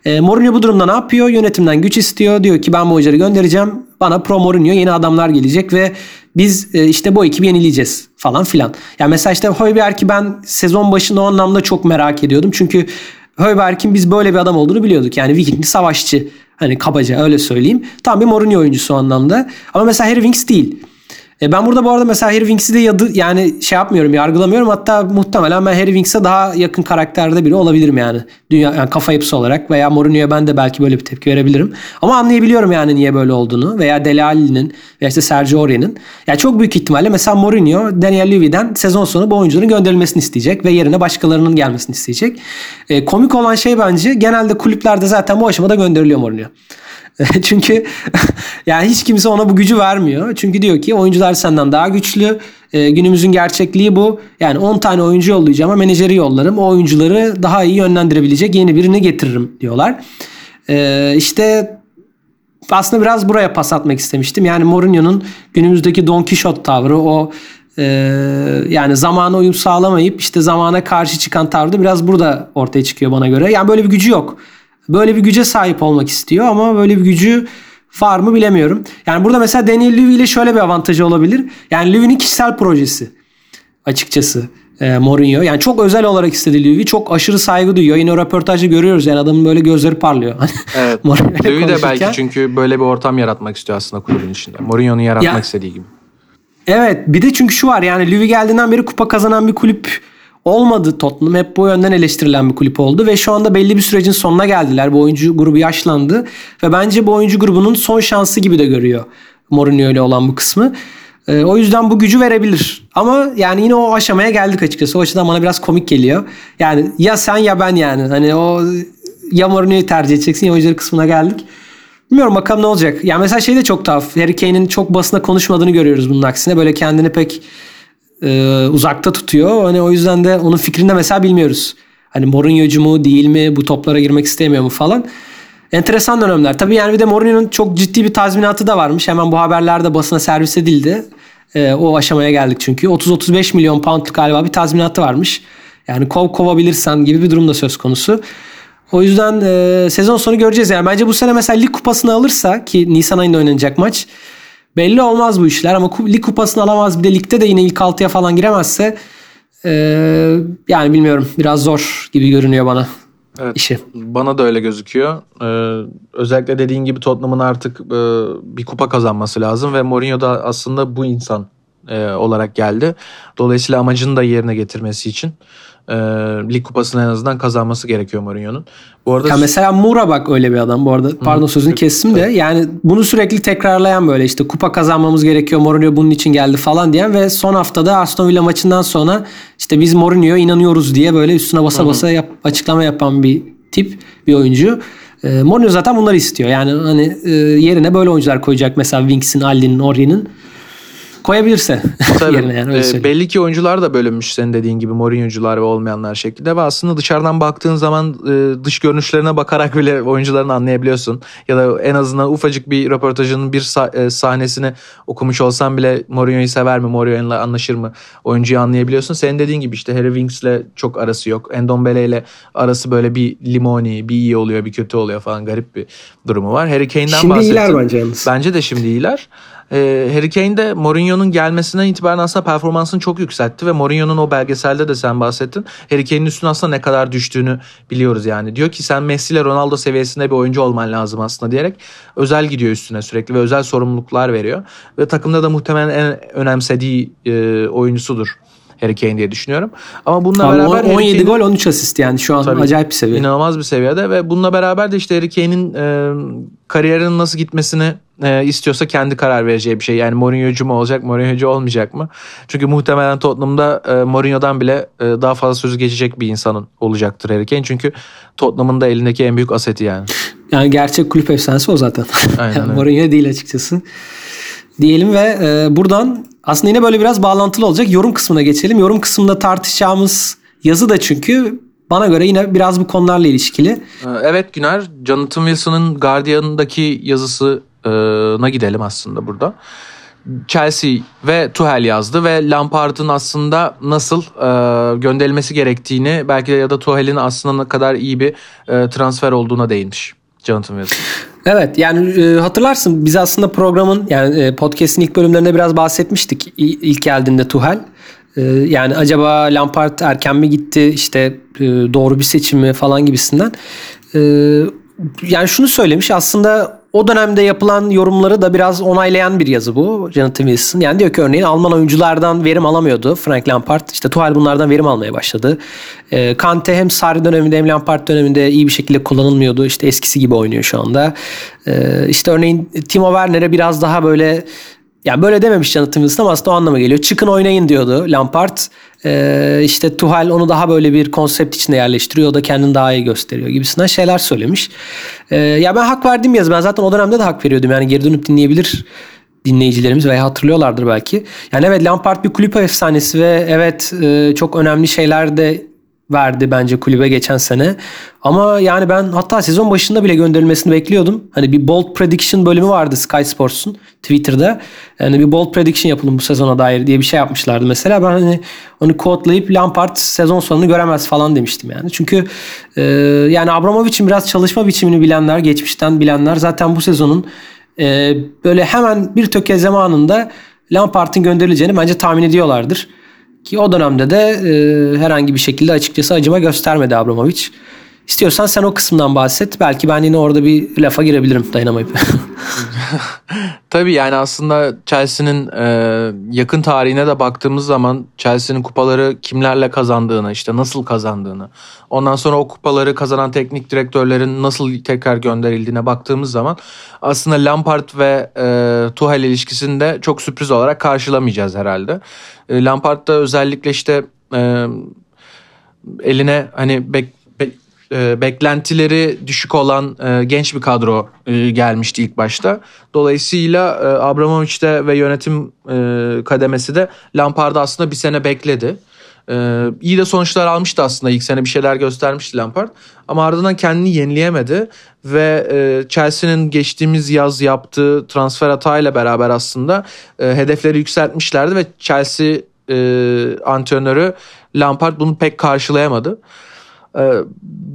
E, Mourinho bu durumda ne yapıyor? Yönetimden güç istiyor. Diyor ki ben bu oyuncuları göndereceğim. bana pro Mourinho yeni adamlar gelecek ve biz e, işte bu ekibi yenileyeceğiz falan filan. Yani mesela işte Højbjerg'i ben sezon başında o anlamda çok merak ediyordum. Çünkü Højbjerg'in biz böyle bir adam olduğunu biliyorduk. Yani Vikingli savaşçı. Hani kabaca öyle söyleyeyim. Tam bir Mourinho oyuncusu o anlamda. Ama mesela Harry Winks değil. E ben burada bu arada mesela Harry Winks'i de yadı, yani şey yapmıyorum, yargılamıyorum. Hatta muhtemelen ben Harry Winks'e daha yakın karakterde biri olabilirim yani. Dünya yani kafa yapısı olarak veya Mourinho'ya ben de belki böyle bir tepki verebilirim. Ama anlayabiliyorum yani niye böyle olduğunu veya Dele Alli'nin veya işte Sergio Aurier'in. Yani çok büyük ihtimalle mesela Mourinho Daniel Levy'den sezon sonu bu oyuncuların gönderilmesini isteyecek ve yerine başkalarının gelmesini isteyecek. E, komik olan şey bence genelde kulüplerde zaten bu aşamada gönderiliyor Mourinho. Çünkü yani hiç kimse ona bu gücü vermiyor. Çünkü diyor ki oyuncular senden daha güçlü. E, günümüzün gerçekliği bu. Yani 10 tane oyuncu yollayacağım ama menajeri yollarım. O oyuncuları daha iyi yönlendirebilecek yeni birini getiririm diyorlar. E, işte aslında biraz buraya pas atmak istemiştim. Yani Mourinho'nun günümüzdeki Don Quixote tavrı o e, yani zamana uyum sağlamayıp işte zamana karşı çıkan tavrı biraz burada ortaya çıkıyor bana göre. Yani böyle bir gücü yok. Böyle bir güce sahip olmak istiyor ama böyle bir gücü var mı bilemiyorum. Yani burada mesela Daniel Levy ile şöyle bir avantajı olabilir. Yani Levy'nin kişisel projesi açıkçası e, Mourinho. Yani çok özel olarak istedi Levy. Çok aşırı saygı duyuyor. Yine röportajda görüyoruz yani adamın böyle gözleri parlıyor. Evet. Levy de belki çünkü böyle bir ortam yaratmak istiyor aslında kulübün içinde. Mourinho'nun yaratmak ya, istediği gibi. Evet bir de çünkü şu var yani Levy geldiğinden beri kupa kazanan bir kulüp olmadı Tottenham. Hep bu yönden eleştirilen bir kulüp oldu ve şu anda belli bir sürecin sonuna geldiler. Bu oyuncu grubu yaşlandı ve bence bu oyuncu grubunun son şansı gibi de görüyor Mourinho ile olan bu kısmı. Ee, o yüzden bu gücü verebilir. Ama yani yine o aşamaya geldik açıkçası. O açıdan bana biraz komik geliyor. Yani ya sen ya ben yani. Hani o ya Mourinho'yu tercih edeceksin ya oyuncuları kısmına geldik. Bilmiyorum bakalım ne olacak. Yani mesela şey de çok tuhaf. Harry Kane'in çok basına konuşmadığını görüyoruz bunun aksine. Böyle kendini pek e, uzakta tutuyor. Hani o yüzden de onun fikrini de mesela bilmiyoruz. Hani Mourinho'cu mu değil mi bu toplara girmek istemiyor mu falan. Enteresan dönemler. Tabii yani bir de Mourinho'nun çok ciddi bir tazminatı da varmış. Hemen bu haberlerde basına servis edildi. E, o aşamaya geldik çünkü. 30-35 milyon poundluk galiba bir tazminatı varmış. Yani kov kovabilirsen gibi bir durum da söz konusu. O yüzden e, sezon sonu göreceğiz. Yani bence bu sene mesela lig kupasını alırsa ki Nisan ayında oynanacak maç Belli olmaz bu işler ama lig kupasını alamaz bir de ligde de yine ilk altıya falan giremezse e, yani bilmiyorum biraz zor gibi görünüyor bana evet, işi. Bana da öyle gözüküyor. Ee, özellikle dediğin gibi Tottenham'ın artık e, bir kupa kazanması lazım ve Mourinho da aslında bu insan e, olarak geldi. Dolayısıyla amacını da yerine getirmesi için e, lig kupasını en azından kazanması gerekiyor Mourinho'nun. Bu arada ya mesela Mura bak öyle bir adam bu arada. Pardon Hı, sözünü kestim de. Yani bunu sürekli tekrarlayan böyle işte kupa kazanmamız gerekiyor. Mourinho bunun için geldi falan diyen ve son haftada Aston Villa maçından sonra işte biz Mourinho'ya inanıyoruz diye böyle üstüne basa basa yap, açıklama yapan bir tip, bir oyuncu. E, Mourinho zaten bunları istiyor. Yani hani e, yerine böyle oyuncular koyacak mesela Winks'in, Alli'nin, Ori'nin koyabilirse yerine yani öyle e, belli ki oyuncular da bölünmüş senin dediğin gibi Mourinho'cular ve olmayanlar şeklinde ve aslında dışarıdan baktığın zaman e, dış görünüşlerine bakarak bile oyuncularını anlayabiliyorsun. Ya da en azından ufacık bir röportajının bir e, sahnesini okumuş olsan bile Mourinho'yu sever mi, Mourinho'yla anlaşır mı oyuncuyu anlayabiliyorsun. Senin dediğin gibi işte Harry Winks'le çok arası yok. Endombele ile arası böyle bir limoni, bir iyi oluyor, bir kötü oluyor falan garip bir durumu var. Harry Kane'den şimdi bahsettim. Şimdi iyiler bence yalnız. Bence de şimdi iyiler. E, Harry Kane de Mourinho'nun gelmesinden itibaren aslında performansını çok yükseltti ve Mourinho'nun o belgeselde de sen bahsettin. Harry Kane'in üstüne aslında ne kadar düştüğünü biliyoruz yani. Diyor ki sen Messi ile Ronaldo seviyesinde bir oyuncu olman lazım aslında diyerek özel gidiyor üstüne sürekli ve özel sorumluluklar veriyor. Ve takımda da muhtemelen en önemsediği e, oyuncusudur. Harry Kane diye düşünüyorum. Ama bununla Abi beraber 17 gol 13 asist yani şu an tabii, acayip bir seviye. İnanılmaz bir seviyede ve bununla beraber de işte Harry Kane'in e, kariyerinin nasıl gitmesini e, istiyorsa kendi karar vereceği bir şey. Yani Mourinho'cu mu olacak, Mourinho'cu olmayacak mı? Çünkü muhtemelen Tottenham'da e, Mourinho'dan bile e, daha fazla sözü geçecek bir insanın olacaktır Harry Kane. Çünkü Tottenham'ın da elindeki en büyük aseti yani. Yani gerçek kulüp efsanesi o zaten. Aynen yani Mourinho değil açıkçası. Diyelim ve e, buradan aslında yine böyle biraz bağlantılı olacak. Yorum kısmına geçelim. Yorum kısmında tartışacağımız yazı da çünkü bana göre yine biraz bu konularla ilişkili. Ee, evet Güner, Jonathan Wilson'ın Guardian'daki yazısına gidelim aslında burada. Chelsea ve Tuchel yazdı ve Lampard'ın aslında nasıl e, gönderilmesi gerektiğini belki de ya da Tuchel'in aslında ne kadar iyi bir e, transfer olduğuna değinmiş Jonathan Wilson. Evet yani e, hatırlarsın biz aslında programın yani e, podcast'in ilk bölümlerinde biraz bahsetmiştik ilk geldiğinde Tuhel. E, yani acaba Lampard erken mi gitti işte e, doğru bir seçim mi falan gibisinden. E, yani şunu söylemiş aslında o dönemde yapılan yorumları da biraz onaylayan bir yazı bu Jonathan Wilson. Yani diyor ki örneğin Alman oyunculardan verim alamıyordu Frank Lampard. İşte Tuchel bunlardan verim almaya başladı. E, Kante hem Sarri döneminde hem Lampard döneminde iyi bir şekilde kullanılmıyordu. İşte eskisi gibi oynuyor şu anda. E, işte örneğin Timo Werner'e biraz daha böyle yani böyle dememiş Jonathan Wilson ama aslında o anlama geliyor. Çıkın oynayın diyordu Lampard. Ee, işte Tuhal onu daha böyle bir konsept içinde yerleştiriyor. O da kendini daha iyi gösteriyor gibisinden şeyler söylemiş. Ee, ya ben hak verdim yaz. Ben zaten o dönemde de hak veriyordum. Yani geri dönüp dinleyebilir dinleyicilerimiz veya hatırlıyorlardır belki. Yani evet Lampard bir kulüp efsanesi ve evet e, çok önemli şeyler de verdi bence kulübe geçen sene. Ama yani ben hatta sezon başında bile gönderilmesini bekliyordum. Hani bir bold prediction bölümü vardı Sky Sports'un Twitter'da. Yani bir bold prediction yapalım bu sezona dair diye bir şey yapmışlardı mesela. Ben hani onu kodlayıp Lampard sezon sonunu göremez falan demiştim yani. Çünkü e, yani Abramovich'in biraz çalışma biçimini bilenler, geçmişten bilenler zaten bu sezonun e, böyle hemen bir tökezleme anında Lampard'ın gönderileceğini bence tahmin ediyorlardır. Ki o dönemde de e, herhangi bir şekilde açıkçası acıma göstermedi Abramovich. İstiyorsan sen o kısımdan bahset. Belki ben yine orada bir lafa girebilirim dayanamayıp. Tabii yani aslında Chelsea'nin e, yakın tarihine de baktığımız zaman Chelsea'nin kupaları kimlerle kazandığını, işte nasıl kazandığını, ondan sonra o kupaları kazanan teknik direktörlerin nasıl tekrar gönderildiğine baktığımız zaman aslında Lampard ve e, Tuchel ilişkisini çok sürpriz olarak karşılamayacağız herhalde. E, Lampard da özellikle işte e, eline hani bek, e, beklentileri düşük olan e, genç bir kadro e, gelmişti ilk başta. Dolayısıyla e, Abramovich de ve yönetim e, kademesi de Lampard'ı aslında bir sene bekledi. E, iyi de sonuçlar almıştı aslında ilk sene bir şeyler göstermişti Lampard. Ama ardından kendini yenileyemedi ve e, Chelsea'nin geçtiğimiz yaz yaptığı transfer hatayla beraber aslında e, hedefleri yükseltmişlerdi ve Chelsea e, antrenörü Lampard bunu pek karşılayamadı. Ee,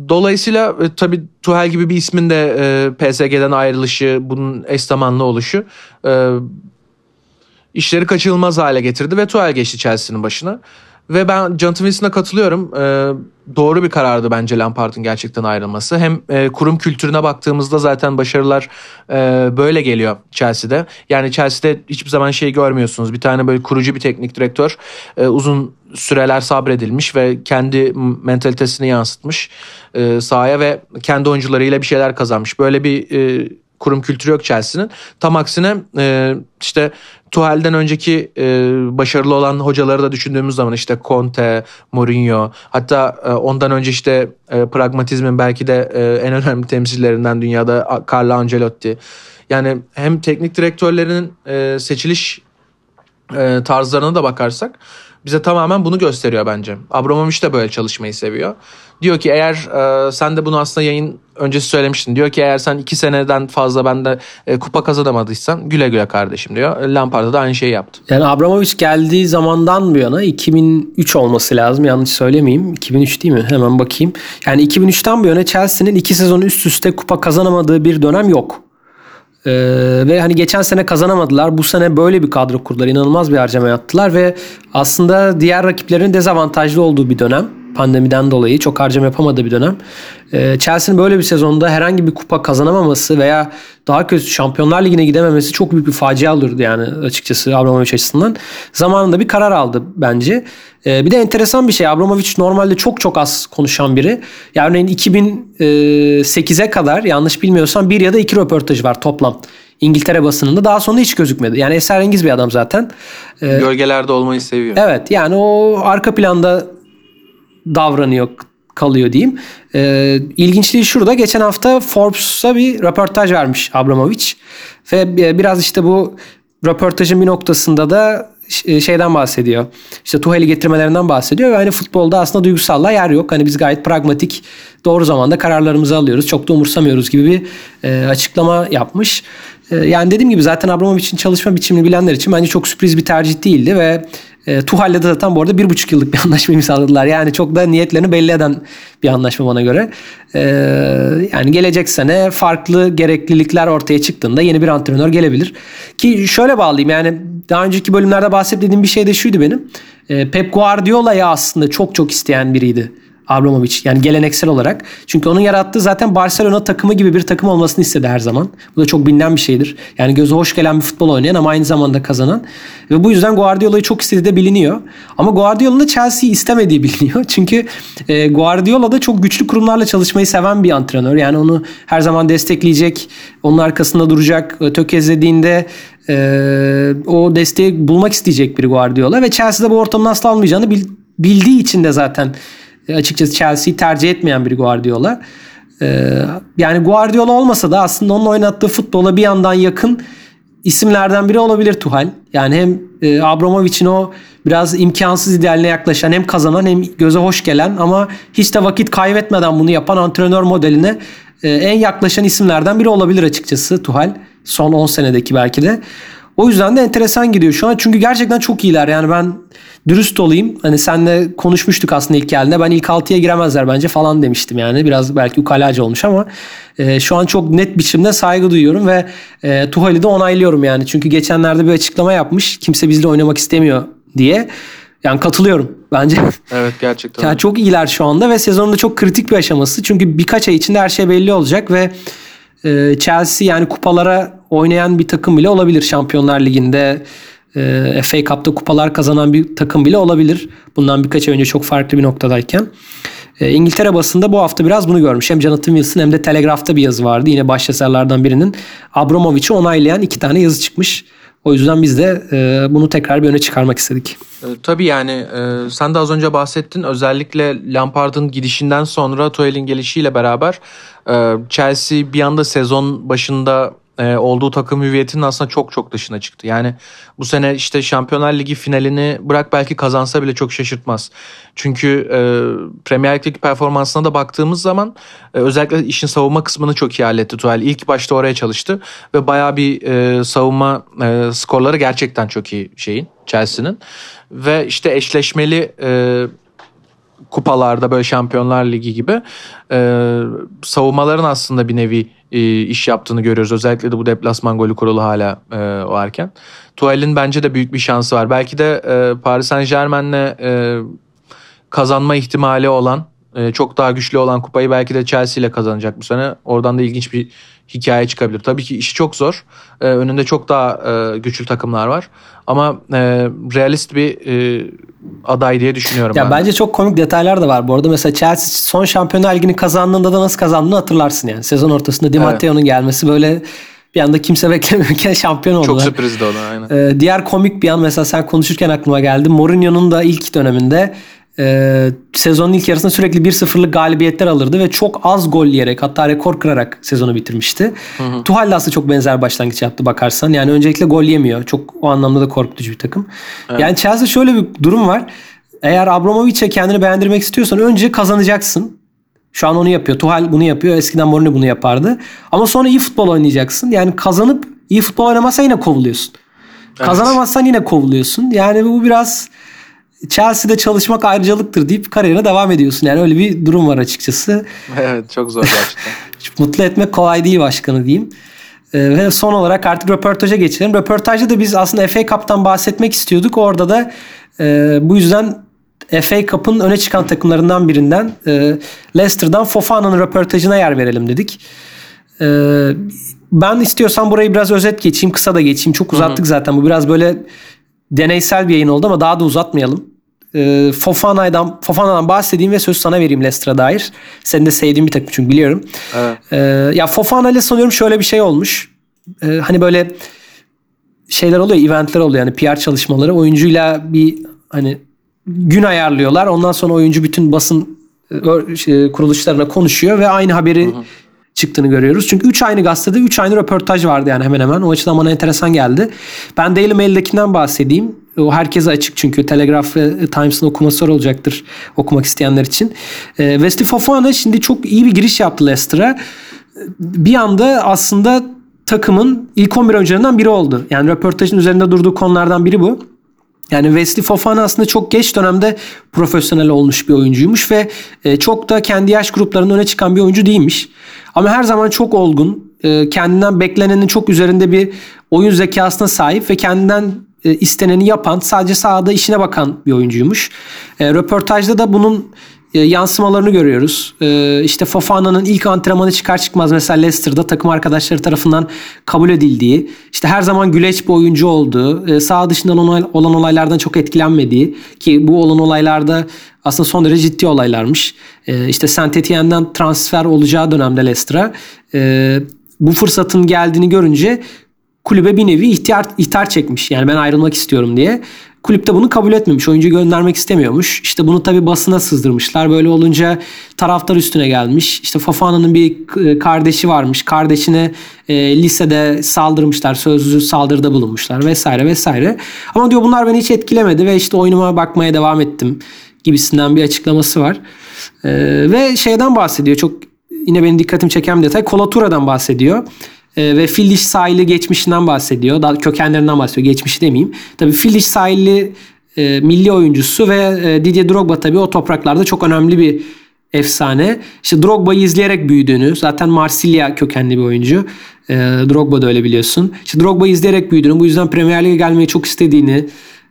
dolayısıyla e, tabii Tuhel gibi bir ismin de e, PSG'den ayrılışı, bunun eş zamanlı oluşu e, işleri kaçınılmaz hale getirdi ve Tuhel geçti Chelsea'nin başına. Ve ben Jonathan Wilson'a katılıyorum. Ee, doğru bir karardı bence Lampard'ın gerçekten ayrılması. Hem e, kurum kültürüne baktığımızda zaten başarılar e, böyle geliyor Chelsea'de. Yani Chelsea'de hiçbir zaman şey görmüyorsunuz. Bir tane böyle kurucu bir teknik direktör e, uzun süreler sabredilmiş ve kendi mentalitesini yansıtmış e, sahaya ve kendi oyuncularıyla bir şeyler kazanmış. Böyle bir e, kurum kültürü yok Chelsea'nin. Tam aksine e, işte Tuhel'den önceki e, başarılı olan hocaları da düşündüğümüz zaman işte Conte, Mourinho hatta e, ondan önce işte e, pragmatizmin belki de e, en önemli temsillerinden dünyada Carlo Ancelotti. Yani hem teknik direktörlerinin e, seçiliş e, tarzlarına da bakarsak bize tamamen bunu gösteriyor bence. Abramovich de böyle çalışmayı seviyor. Diyor ki eğer e, sen de bunu aslında yayın öncesi söylemiştin. Diyor ki eğer sen iki seneden fazla bende e, kupa kazanamadıysan güle güle kardeşim diyor. Lampard'a da aynı şeyi yaptı. Yani Abramovich geldiği zamandan bu yana 2003 olması lazım yanlış söylemeyeyim. 2003 değil mi? Hemen bakayım. Yani 2003'ten bu yana Chelsea'nin iki sezon üst üste kupa kazanamadığı bir dönem yok. Ee, ve hani geçen sene kazanamadılar. Bu sene böyle bir kadro kurdular. İnanılmaz bir harcama yaptılar ve aslında diğer rakiplerin dezavantajlı olduğu bir dönem pandemiden dolayı çok harcama yapamadığı bir dönem. Ee, Chelsea'nin böyle bir sezonda herhangi bir kupa kazanamaması veya daha kötü Şampiyonlar Ligi'ne gidememesi çok büyük bir facia olurdu yani açıkçası Abramovich açısından. Zamanında bir karar aldı bence. Ee, bir de enteresan bir şey Abramovich normalde çok çok az konuşan biri. Yani örneğin 2008'e kadar yanlış bilmiyorsam bir ya da iki röportaj var toplam. İngiltere basınında daha sonra hiç gözükmedi. Yani esrarengiz bir adam zaten. Ee, Gölgelerde olmayı seviyor. Evet yani o arka planda davranıyor kalıyor diyeyim. Ee, ilginçliği şurada. Geçen hafta Forbes'a bir röportaj vermiş Abramovich. Ve biraz işte bu röportajın bir noktasında da e, şeyden bahsediyor. İşte Tuhel'i getirmelerinden bahsediyor ve hani futbolda aslında duygusallığa yer yok. Hani biz gayet pragmatik doğru zamanda kararlarımızı alıyoruz. Çok da umursamıyoruz gibi bir e, açıklama yapmış. E, yani dediğim gibi zaten Abramovich'in çalışma biçimini bilenler için bence çok sürpriz bir tercih değildi ve e, Tuhal'le de zaten bu arada bir buçuk yıllık bir anlaşma imzaladılar. Yani çok da niyetlerini belli eden bir anlaşma bana göre. E, yani gelecek sene farklı gereklilikler ortaya çıktığında yeni bir antrenör gelebilir. Ki şöyle bağlayayım yani daha önceki bölümlerde bahsettiğim bir şey de şuydu benim. E, Pep Guardiola'yı aslında çok çok isteyen biriydi. Abramovich yani geleneksel olarak. Çünkü onun yarattığı zaten Barcelona takımı gibi bir takım olmasını istedi her zaman. Bu da çok bilinen bir şeydir. Yani göze hoş gelen bir futbol oynayan ama aynı zamanda kazanan. Ve bu yüzden Guardiola'yı çok istediği de biliniyor. Ama Guardiola'nın da Chelsea'yi istemediği biliniyor. Çünkü e, Guardiola da çok güçlü kurumlarla çalışmayı seven bir antrenör. Yani onu her zaman destekleyecek, onun arkasında duracak, tökezlediğinde e, o desteği bulmak isteyecek bir Guardiola. Ve Chelsea'de bu ortamın asla almayacağını bildiği için de zaten e, açıkçası Chelsea'yi tercih etmeyen bir Guardiola. Ee, yani Guardiola olmasa da aslında onun oynattığı futbola bir yandan yakın isimlerden biri olabilir Tuhal. Yani hem e, Abramovich'in o biraz imkansız idealine yaklaşan hem kazanan hem göze hoş gelen ama hiç de vakit kaybetmeden bunu yapan antrenör modeline e, en yaklaşan isimlerden biri olabilir açıkçası Tuhal. Son 10 senedeki belki de. O yüzden de enteresan gidiyor şu an. Çünkü gerçekten çok iyiler. Yani ben dürüst olayım. Hani senle konuşmuştuk aslında ilk geldiğinde. Ben ilk 6'ya giremezler bence falan demiştim yani. Biraz belki ukalaca olmuş ama e, şu an çok net biçimde saygı duyuyorum ve e, Tuhal'i de onaylıyorum yani. Çünkü geçenlerde bir açıklama yapmış. Kimse bizle oynamak istemiyor diye. Yani katılıyorum bence. Evet gerçekten. yani çok iyiler şu anda ve sezonun da çok kritik bir aşaması. Çünkü birkaç ay içinde her şey belli olacak ve e, Chelsea yani kupalara oynayan bir takım bile olabilir Şampiyonlar Ligi'nde. E, FA Cup'ta kupalar kazanan bir takım bile olabilir. Bundan birkaç ay önce çok farklı bir noktadayken. E, İngiltere basında bu hafta biraz bunu görmüş. Hem Jonathan Wilson hem de Telegraph'ta bir yazı vardı. Yine başyazarlardan birinin Abramovich'i onaylayan iki tane yazı çıkmış. O yüzden biz de e, bunu tekrar bir öne çıkarmak istedik. E, tabii yani e, sen de az önce bahsettin. Özellikle Lampard'ın gidişinden sonra Tuchel'in gelişiyle beraber e, Chelsea bir anda sezon başında e, olduğu takım hüviyetinin aslında çok çok dışına çıktı. Yani bu sene işte Şampiyonlar Ligi finalini bırak belki kazansa bile çok şaşırtmaz. Çünkü e, Premier Lig'deki performansına da baktığımız zaman e, özellikle işin savunma kısmını çok iyi halletti Tuchel. İlk başta oraya çalıştı ve baya bir e, savunma e, skorları gerçekten çok iyi şeyin Chelsea'nin. Ve işte eşleşmeli e, kupalarda böyle Şampiyonlar Ligi gibi e, savunmaların aslında bir nevi e, iş yaptığını görüyoruz. Özellikle de bu deplasman golü kurulu hala e, varken. Tuhel'in bence de büyük bir şansı var. Belki de e, Paris Saint Germain'le e, kazanma ihtimali olan e, çok daha güçlü olan kupayı belki de Chelsea ile kazanacak bu sene. Oradan da ilginç bir hikaye çıkabilir. Tabii ki işi çok zor. E, önünde çok daha e, güçlü takımlar var. Ama e, realist bir e, aday diye düşünüyorum ya ben. Bence çok komik detaylar da var. Bu arada mesela Chelsea son Şampiyonlar Ligi'ni kazandığında da nasıl kazandığını hatırlarsın yani. Sezon ortasında Di Matteo'nun evet. gelmesi böyle bir anda kimse beklemiyorken şampiyon oldular. Çok sürprizdi o da aynen. Ee, diğer komik bir an mesela sen konuşurken aklıma geldi. Mourinho'nun da ilk döneminde e, sezonun ilk yarısında sürekli 1-0'lık galibiyetler alırdı ve çok az gol yiyerek hatta rekor kırarak sezonu bitirmişti. Hı hı. Tuhal de aslında çok benzer başlangıç yaptı bakarsan. Yani öncelikle gol yemiyor. Çok o anlamda da korkutucu bir takım. Evet. Yani Chelsea şöyle bir durum var. Eğer Abramovich'e kendini beğendirmek istiyorsan önce kazanacaksın. Şu an onu yapıyor. Tuhal bunu yapıyor. Eskiden Mourinho bunu yapardı. Ama sonra iyi futbol oynayacaksın. Yani kazanıp iyi futbol oynamazsan yine kovuluyorsun. Evet. Kazanamazsan yine kovuluyorsun. Yani bu biraz Chelsea'de çalışmak ayrıcalıktır deyip kariyerine devam ediyorsun. Yani öyle bir durum var açıkçası. Evet çok zor gerçekten. Mutlu etmek kolay değil başkanı diyeyim. Ee, ve son olarak artık röportaja geçelim. Röportajda da biz aslında FA Cup'tan bahsetmek istiyorduk. Orada da e, bu yüzden FA Cup'ın öne çıkan takımlarından birinden e, Leicester'dan Fofana'nın röportajına yer verelim dedik. E, ben istiyorsan burayı biraz özet geçeyim, kısa da geçeyim. Çok uzattık Hı-hı. zaten. Bu biraz böyle deneysel bir yayın oldu ama daha da uzatmayalım. E, Fofana'dan, Fofana'dan bahsedeyim ve söz sana vereyim Leicester'a dair. Senin de sevdiğin bir takım çünkü biliyorum. Evet. E, ya Fofana ile sanıyorum şöyle bir şey olmuş. E, hani böyle şeyler oluyor, eventler oluyor yani PR çalışmaları. Oyuncuyla bir hani gün ayarlıyorlar. Ondan sonra oyuncu bütün basın şey, kuruluşlarına konuşuyor ve aynı haberi hı hı. çıktığını görüyoruz. Çünkü 3 aynı gazetede 3 aynı röportaj vardı yani hemen hemen. O açıdan bana enteresan geldi. Ben Daily Mail'dekinden bahsedeyim. O herkese açık çünkü Telegraph ve Times'ın okuması zor olacaktır okumak isteyenler için. E, Wesley Fofana şimdi çok iyi bir giriş yaptı Leicester'a. Bir anda aslında takımın ilk 11 oyuncularından biri oldu. Yani röportajın üzerinde durduğu konulardan biri bu. Yani Wesley Fofana aslında çok geç dönemde profesyonel olmuş bir oyuncuymuş ve e, çok da kendi yaş gruplarında öne çıkan bir oyuncu değilmiş. Ama her zaman çok olgun, e, kendinden beklenenin çok üzerinde bir oyun zekasına sahip ve kendinden e, isteneni yapan, sadece sahada işine bakan bir oyuncuymuş. Röportajda da bunun yansımalarını görüyoruz. İşte Fofana'nın ilk antrenmanı çıkar çıkmaz mesela Leicester'da takım arkadaşları tarafından kabul edildiği, işte her zaman güleç bir oyuncu olduğu, sağ dışından olan olaylardan çok etkilenmediği ki bu olan olaylarda aslında son derece ciddi olaylarmış. İşte Saint Etienne'den transfer olacağı dönemde Leicester'a bu fırsatın geldiğini görünce kulübe bir nevi ihtiyar, ihtar çekmiş. Yani ben ayrılmak istiyorum diye. Kulüp de bunu kabul etmemiş. Oyuncu göndermek istemiyormuş. İşte bunu tabii basına sızdırmışlar. Böyle olunca taraftar üstüne gelmiş. İşte Fofana'nın bir kardeşi varmış. Kardeşine e, lisede saldırmışlar. Sözlü saldırıda bulunmuşlar vesaire vesaire. Ama diyor bunlar beni hiç etkilemedi ve işte oyunuma bakmaya devam ettim gibisinden bir açıklaması var. E, ve şeyden bahsediyor. Çok yine benim dikkatimi çeken bir detay. Kolatura'dan bahsediyor e, ve Filiş sahili geçmişinden bahsediyor. Daha kökenlerinden bahsediyor. Geçmişi demeyeyim. Tabii Filiş sahili e, milli oyuncusu ve e, Didier Drogba tabii o topraklarda çok önemli bir efsane. İşte Drogba'yı izleyerek büyüdüğünü, zaten Marsilya kökenli bir oyuncu. E, Drogba da öyle biliyorsun. İşte Drogba'yı izleyerek büyüdüğünü, bu yüzden Premier Lig'e gelmeyi çok istediğini,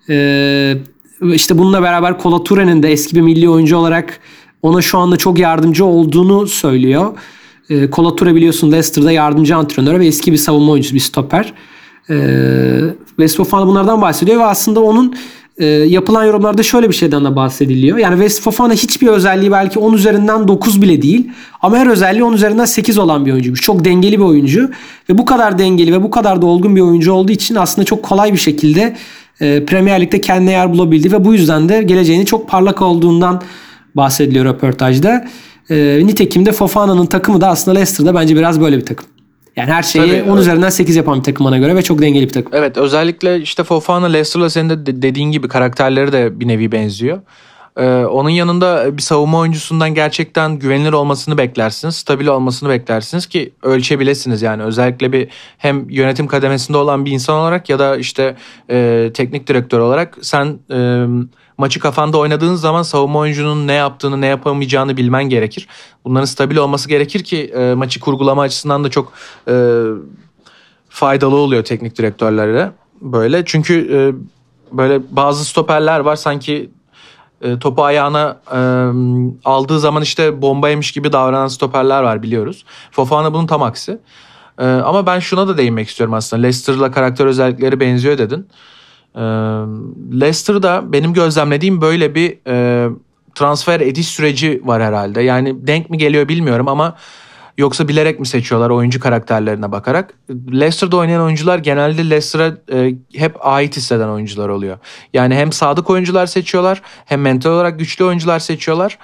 e, işte bununla beraber Kola Toure'nin de eski bir milli oyuncu olarak ona şu anda çok yardımcı olduğunu söylüyor. E, Kola Toure biliyorsun Leicester'da yardımcı antrenör ve eski bir savunma oyuncusu, bir stoper. E, West Fofana bunlardan bahsediyor ve aslında onun e, yapılan yorumlarda şöyle bir şeyden de bahsediliyor. Yani West Fofana hiçbir özelliği belki 10 üzerinden 9 bile değil. Ama her özelliği 10 üzerinden 8 olan bir oyuncuymuş. Çok dengeli bir oyuncu. Ve bu kadar dengeli ve bu kadar da olgun bir oyuncu olduğu için aslında çok kolay bir şekilde e, Premier Lig'de kendine yer bulabildi. Ve bu yüzden de geleceğini çok parlak olduğundan bahsediliyor röportajda. E, nitekim de Fofana'nın takımı da aslında Leicester'da bence biraz böyle bir takım. Yani her şeyi Tabii, 10 evet. üzerinden 8 yapan bir takım bana göre ve çok dengeli bir takım. Evet özellikle işte Fofana Leicester'la senin de dediğin gibi karakterleri de bir nevi benziyor. Ee, onun yanında bir savunma oyuncusundan gerçekten güvenilir olmasını beklersiniz. Stabil olmasını beklersiniz ki ölçebilesiniz yani. Özellikle bir hem yönetim kademesinde olan bir insan olarak ya da işte e, teknik direktör olarak sen e, maçı kafanda oynadığın zaman savunma oyuncunun ne yaptığını ne yapamayacağını bilmen gerekir. Bunların stabil olması gerekir ki e, maçı kurgulama açısından da çok e, faydalı oluyor teknik direktörlere böyle. Çünkü e, böyle bazı stoperler var sanki e, topu ayağına e, aldığı zaman işte bombaymış gibi davranan stoperler var biliyoruz. Fofana bunun tam aksi. E, ama ben şuna da değinmek istiyorum aslında. Leicester'la karakter özellikleri benziyor dedin. Leicester'da benim gözlemlediğim böyle bir e, transfer ediş süreci var herhalde. Yani denk mi geliyor bilmiyorum ama Yoksa bilerek mi seçiyorlar oyuncu karakterlerine bakarak? Leicester'da oynayan oyuncular genelde Leicester'a e, hep ait hisseden oyuncular oluyor. Yani hem sadık oyuncular seçiyorlar hem mental olarak güçlü oyuncular seçiyorlar.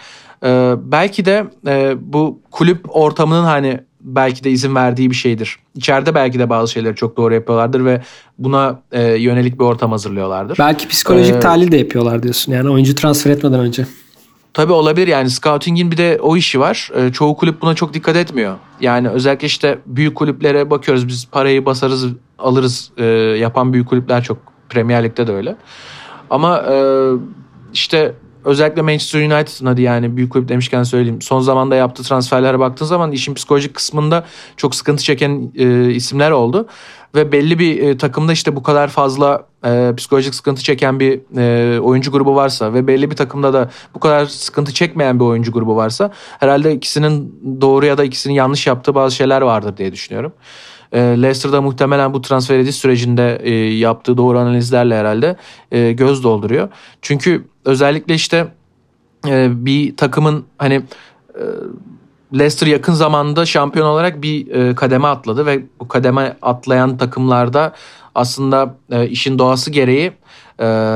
E, belki de e, bu kulüp ortamının hani belki de izin verdiği bir şeydir. İçeride belki de bazı şeyleri çok doğru yapıyorlardır ve buna e, yönelik bir ortam hazırlıyorlardır. Belki psikolojik ee, tahlil de yapıyorlar diyorsun. Yani oyuncu transfer etmeden önce. Tabii olabilir yani scouting'in bir de o işi var. E, çoğu kulüp buna çok dikkat etmiyor. Yani özellikle işte büyük kulüplere bakıyoruz biz parayı basarız alırız e, yapan büyük kulüpler çok. Premier Lig'de de öyle. Ama e, işte özellikle Manchester United'ın hadi yani büyük kulüp demişken söyleyeyim. Son zamanda yaptığı transferlere baktığın zaman işin psikolojik kısmında çok sıkıntı çeken e, isimler oldu. Ve belli bir e, takımda işte bu kadar fazla e, psikolojik sıkıntı çeken bir e, oyuncu grubu varsa ve belli bir takımda da bu kadar sıkıntı çekmeyen bir oyuncu grubu varsa herhalde ikisinin doğru ya da ikisinin yanlış yaptığı bazı şeyler vardır diye düşünüyorum. E, Leicester'da muhtemelen bu transfer ediş sürecinde e, yaptığı doğru analizlerle herhalde e, göz dolduruyor. Çünkü özellikle işte e, bir takımın hani Leicester yakın zamanda şampiyon olarak bir kademe atladı ve bu kademe atlayan takımlarda aslında işin doğası gereği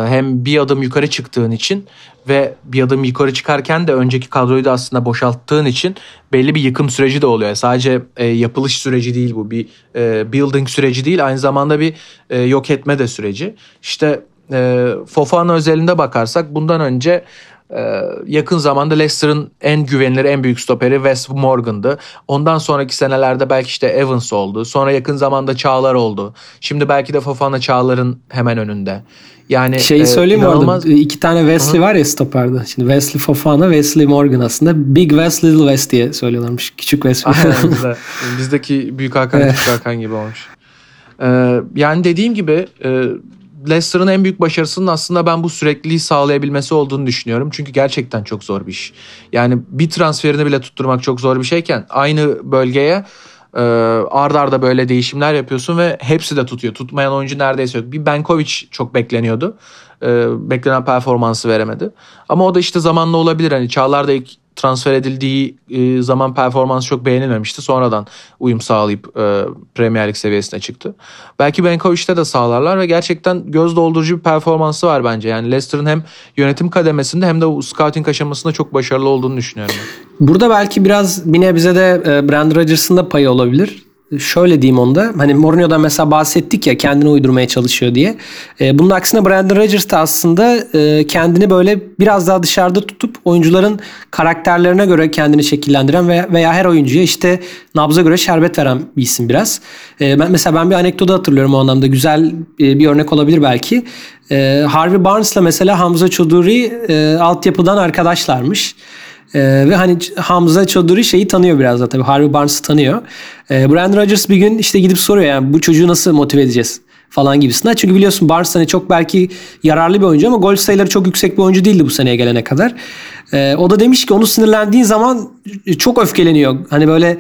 hem bir adım yukarı çıktığın için ve bir adım yukarı çıkarken de önceki kadroyu da aslında boşalttığın için belli bir yıkım süreci de oluyor. Sadece e, yapılış süreci değil bu bir e, building süreci değil aynı zamanda bir e, yok etme de süreci. İşte e, Fofana özelinde bakarsak bundan önce Ee, yakın zamanda Leicester'ın en güvenilir, en büyük stoperi Wes Morgan'dı. Ondan sonraki senelerde belki işte Evans oldu. Sonra yakın zamanda Çağlar oldu. Şimdi belki de Fofana Çağlar'ın hemen önünde. Yani Şeyi e, söyleyeyim mi inanılmaz... orada? İki tane Wesley var ya stoperde. Şimdi Wesley Fofana, Wesley Morgan aslında. Big West, Little West diye söylüyorlarmış. Küçük Wesley. Aynen güzel. Bizdeki Büyük Hakan, Evet. Küçük Hakan gibi olmuş. Ee, yani dediğim gibi e, Leicester'ın en büyük başarısının aslında ben bu sürekliliği sağlayabilmesi olduğunu düşünüyorum. Çünkü gerçekten çok zor bir iş. Yani bir transferini bile tutturmak çok zor bir şeyken aynı bölgeye e, ard arda böyle değişimler yapıyorsun ve hepsi de tutuyor. Tutmayan oyuncu neredeyse yok. Bir Benkovic çok bekleniyordu. E, beklenen performansı veremedi. Ama o da işte zamanla olabilir. Hani Çağlar da ilk transfer edildiği e, zaman performansı çok beğenilmemişti. Sonradan uyum sağlayıp e, Premier Lig seviyesine çıktı. Belki Benkovic'te de sağlarlar ve gerçekten göz doldurucu bir performansı var bence. Yani Leicester'ın hem yönetim kademesinde hem de scouting aşamasında çok başarılı olduğunu düşünüyorum. Burada belki biraz bir nebze de e, Brandon Rodgers'ın da payı olabilir. Şöyle diyeyim onda. Hani Mourinho'dan mesela bahsettik ya kendini uydurmaya çalışıyor diye. E, bunun aksine Brandon Rodgers da aslında e, kendini böyle biraz daha dışarıda tutup oyuncuların karakterlerine göre kendini şekillendiren veya, veya her oyuncuya işte nabza göre şerbet veren bir isim biraz. E, ben mesela ben bir anekdotu hatırlıyorum o anlamda. Güzel e, bir örnek olabilir belki. E, Harvey Barnes'la mesela Hamza Çoduri e, altyapıdan arkadaşlarmış. Ee, ve hani Hamza Çoduri şeyi tanıyor biraz da tabii. Harvey Barnes'ı tanıyor. Ee, Brandon Rodgers bir gün işte gidip soruyor yani bu çocuğu nasıl motive edeceğiz falan gibisinden. Çünkü biliyorsun Barnes hani çok belki yararlı bir oyuncu ama gol sayıları çok yüksek bir oyuncu değildi bu seneye gelene kadar. Ee, o da demiş ki onu sinirlendiğin zaman çok öfkeleniyor. Hani böyle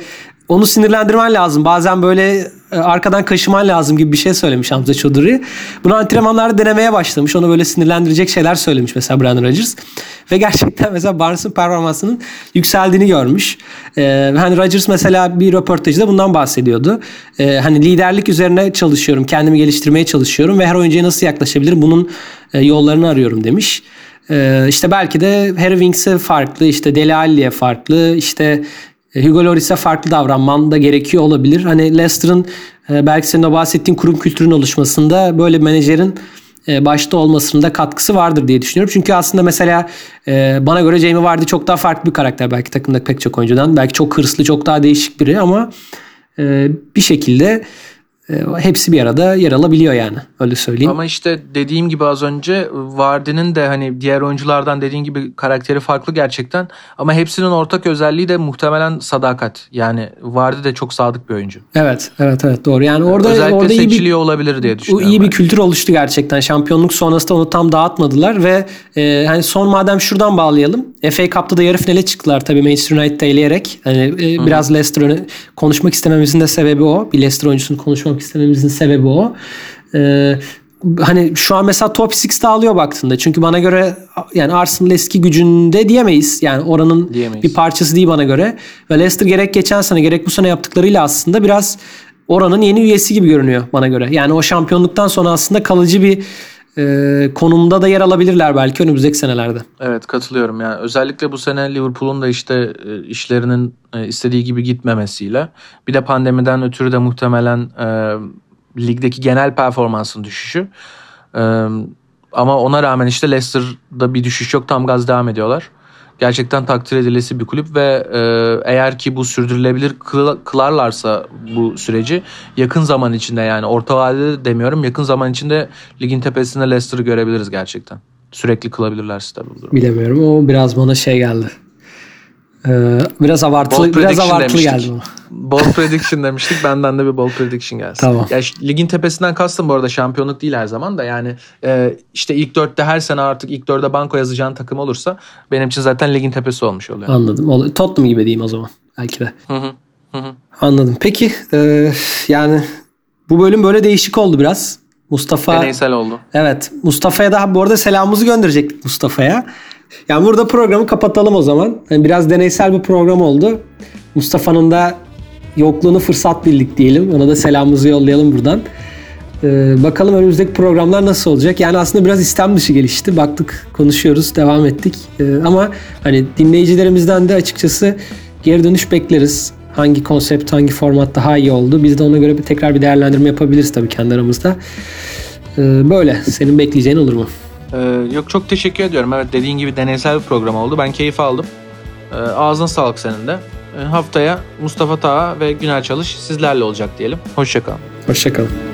onu sinirlendirmen lazım. Bazen böyle e, arkadan kaşıman lazım gibi bir şey söylemiş Hamza Çoduri. Bunu antrenmanlarda denemeye başlamış. Onu böyle sinirlendirecek şeyler söylemiş mesela Brandon Rodgers. Ve gerçekten mesela Barnes'ın performansının yükseldiğini görmüş. Ee, hani Rodgers mesela bir röportajda bundan bahsediyordu. Ee, hani liderlik üzerine çalışıyorum. Kendimi geliştirmeye çalışıyorum ve her oyuncuya nasıl yaklaşabilirim bunun e, yollarını arıyorum demiş. Ee, işte belki de Harry Winks'e farklı, işte Dele Alli'ye farklı, işte Hugo Lloris'e farklı davranman da gerekiyor olabilir. Hani Leicester'ın e, belki senin o bahsettiğin kurum kültürün oluşmasında böyle menajerin e, başta olmasının da katkısı vardır diye düşünüyorum. Çünkü aslında mesela e, bana göre Jamie Vardy çok daha farklı bir karakter belki takımda pek çok oyuncudan. Belki çok hırslı, çok daha değişik biri ama e, bir şekilde e, hepsi bir arada yer alabiliyor yani. Öyle söyleyeyim. Ama işte dediğim gibi az önce Vardy'nin de hani diğer oyunculardan dediğin gibi karakteri farklı gerçekten. Ama hepsinin ortak özelliği de muhtemelen sadakat. Yani Vardy de çok sadık bir oyuncu. Evet, evet, evet doğru. Yani orada Özellikle orada iyi bir olabilir diye düşünüyorum. iyi ben. bir kültür oluştu gerçekten. Şampiyonluk sonrasında onu tam dağıtmadılar ve e, hani son madem şuradan bağlayalım. FA Cup'ta da yarı finale çıktılar tabii Manchester United'ı eleyerek. Hani e, biraz Leicester konuşmak istememizin de sebebi o. Bir Leicester oyuncusunu konuşmak istememizin sebebi o. E, hani şu an mesela top 6'de alıyor baktığında. Çünkü bana göre yani Arsenal eski gücünde diyemeyiz. Yani oranın Diyemeyiz. bir parçası değil bana göre. Ve Leicester gerek geçen sene gerek bu sene yaptıklarıyla aslında biraz oranın yeni üyesi gibi görünüyor bana göre. Yani o şampiyonluktan sonra aslında kalıcı bir e, konumda da yer alabilirler belki önümüzdeki senelerde. Evet katılıyorum yani özellikle bu sene Liverpool'un da işte e, işlerinin e, istediği gibi gitmemesiyle bir de pandemiden ötürü de muhtemelen e, ligdeki genel performansın düşüşü. E, ama ona rağmen işte Leicester'da bir düşüş yok tam gaz devam ediyorlar. Gerçekten takdir edilesi bir kulüp ve e, eğer ki bu sürdürülebilir kıl- kılarlarsa bu süreci yakın zaman içinde yani orta vadede demiyorum yakın zaman içinde ligin tepesinde Leicester'ı görebiliriz gerçekten. Sürekli kılabilirlerse tabii. Bilemiyorum o biraz bana şey geldi. Ee, biraz abartılı Bold biraz abartılı geldi bana. Bold prediction demiştik. Benden de bir bold prediction gelsin. Tamam. Ya ligin tepesinden kastım bu arada şampiyonluk değil her zaman da yani e, işte ilk dörtte her sene artık ilk dörde banko yazacağın takım olursa benim için zaten ligin tepesi olmuş oluyor. Anladım. Ol- Tottenham gibi diyeyim o zaman belki de. Hı hı. Hı hı. Anladım. Peki e, yani bu bölüm böyle değişik oldu biraz. Mustafa Deneysel oldu. Evet. Mustafa'ya da bu arada selamımızı gönderecektik Mustafa'ya. Yani burada programı kapatalım o zaman. Yani biraz deneysel bir program oldu. Mustafa'nın da yokluğunu fırsat bildik diyelim. Ona da selamımızı yollayalım buradan. Ee, bakalım önümüzdeki programlar nasıl olacak? Yani aslında biraz istem dışı gelişti. Baktık, konuşuyoruz, devam ettik. Ee, ama hani dinleyicilerimizden de açıkçası geri dönüş bekleriz. Hangi konsept, hangi format daha iyi oldu? Biz de ona göre bir tekrar bir değerlendirme yapabiliriz tabii kendi aramızda. Ee, böyle. Senin bekleyeceğin olur mu? Ee, yok çok teşekkür ediyorum. Evet dediğin gibi deneysel bir program oldu. Ben keyif aldım. Ee, ağzına sağlık senin de. Ee, haftaya Mustafa Taha ve Güner Çalış sizlerle olacak diyelim. Hoşçakalın. Hoşçakalın.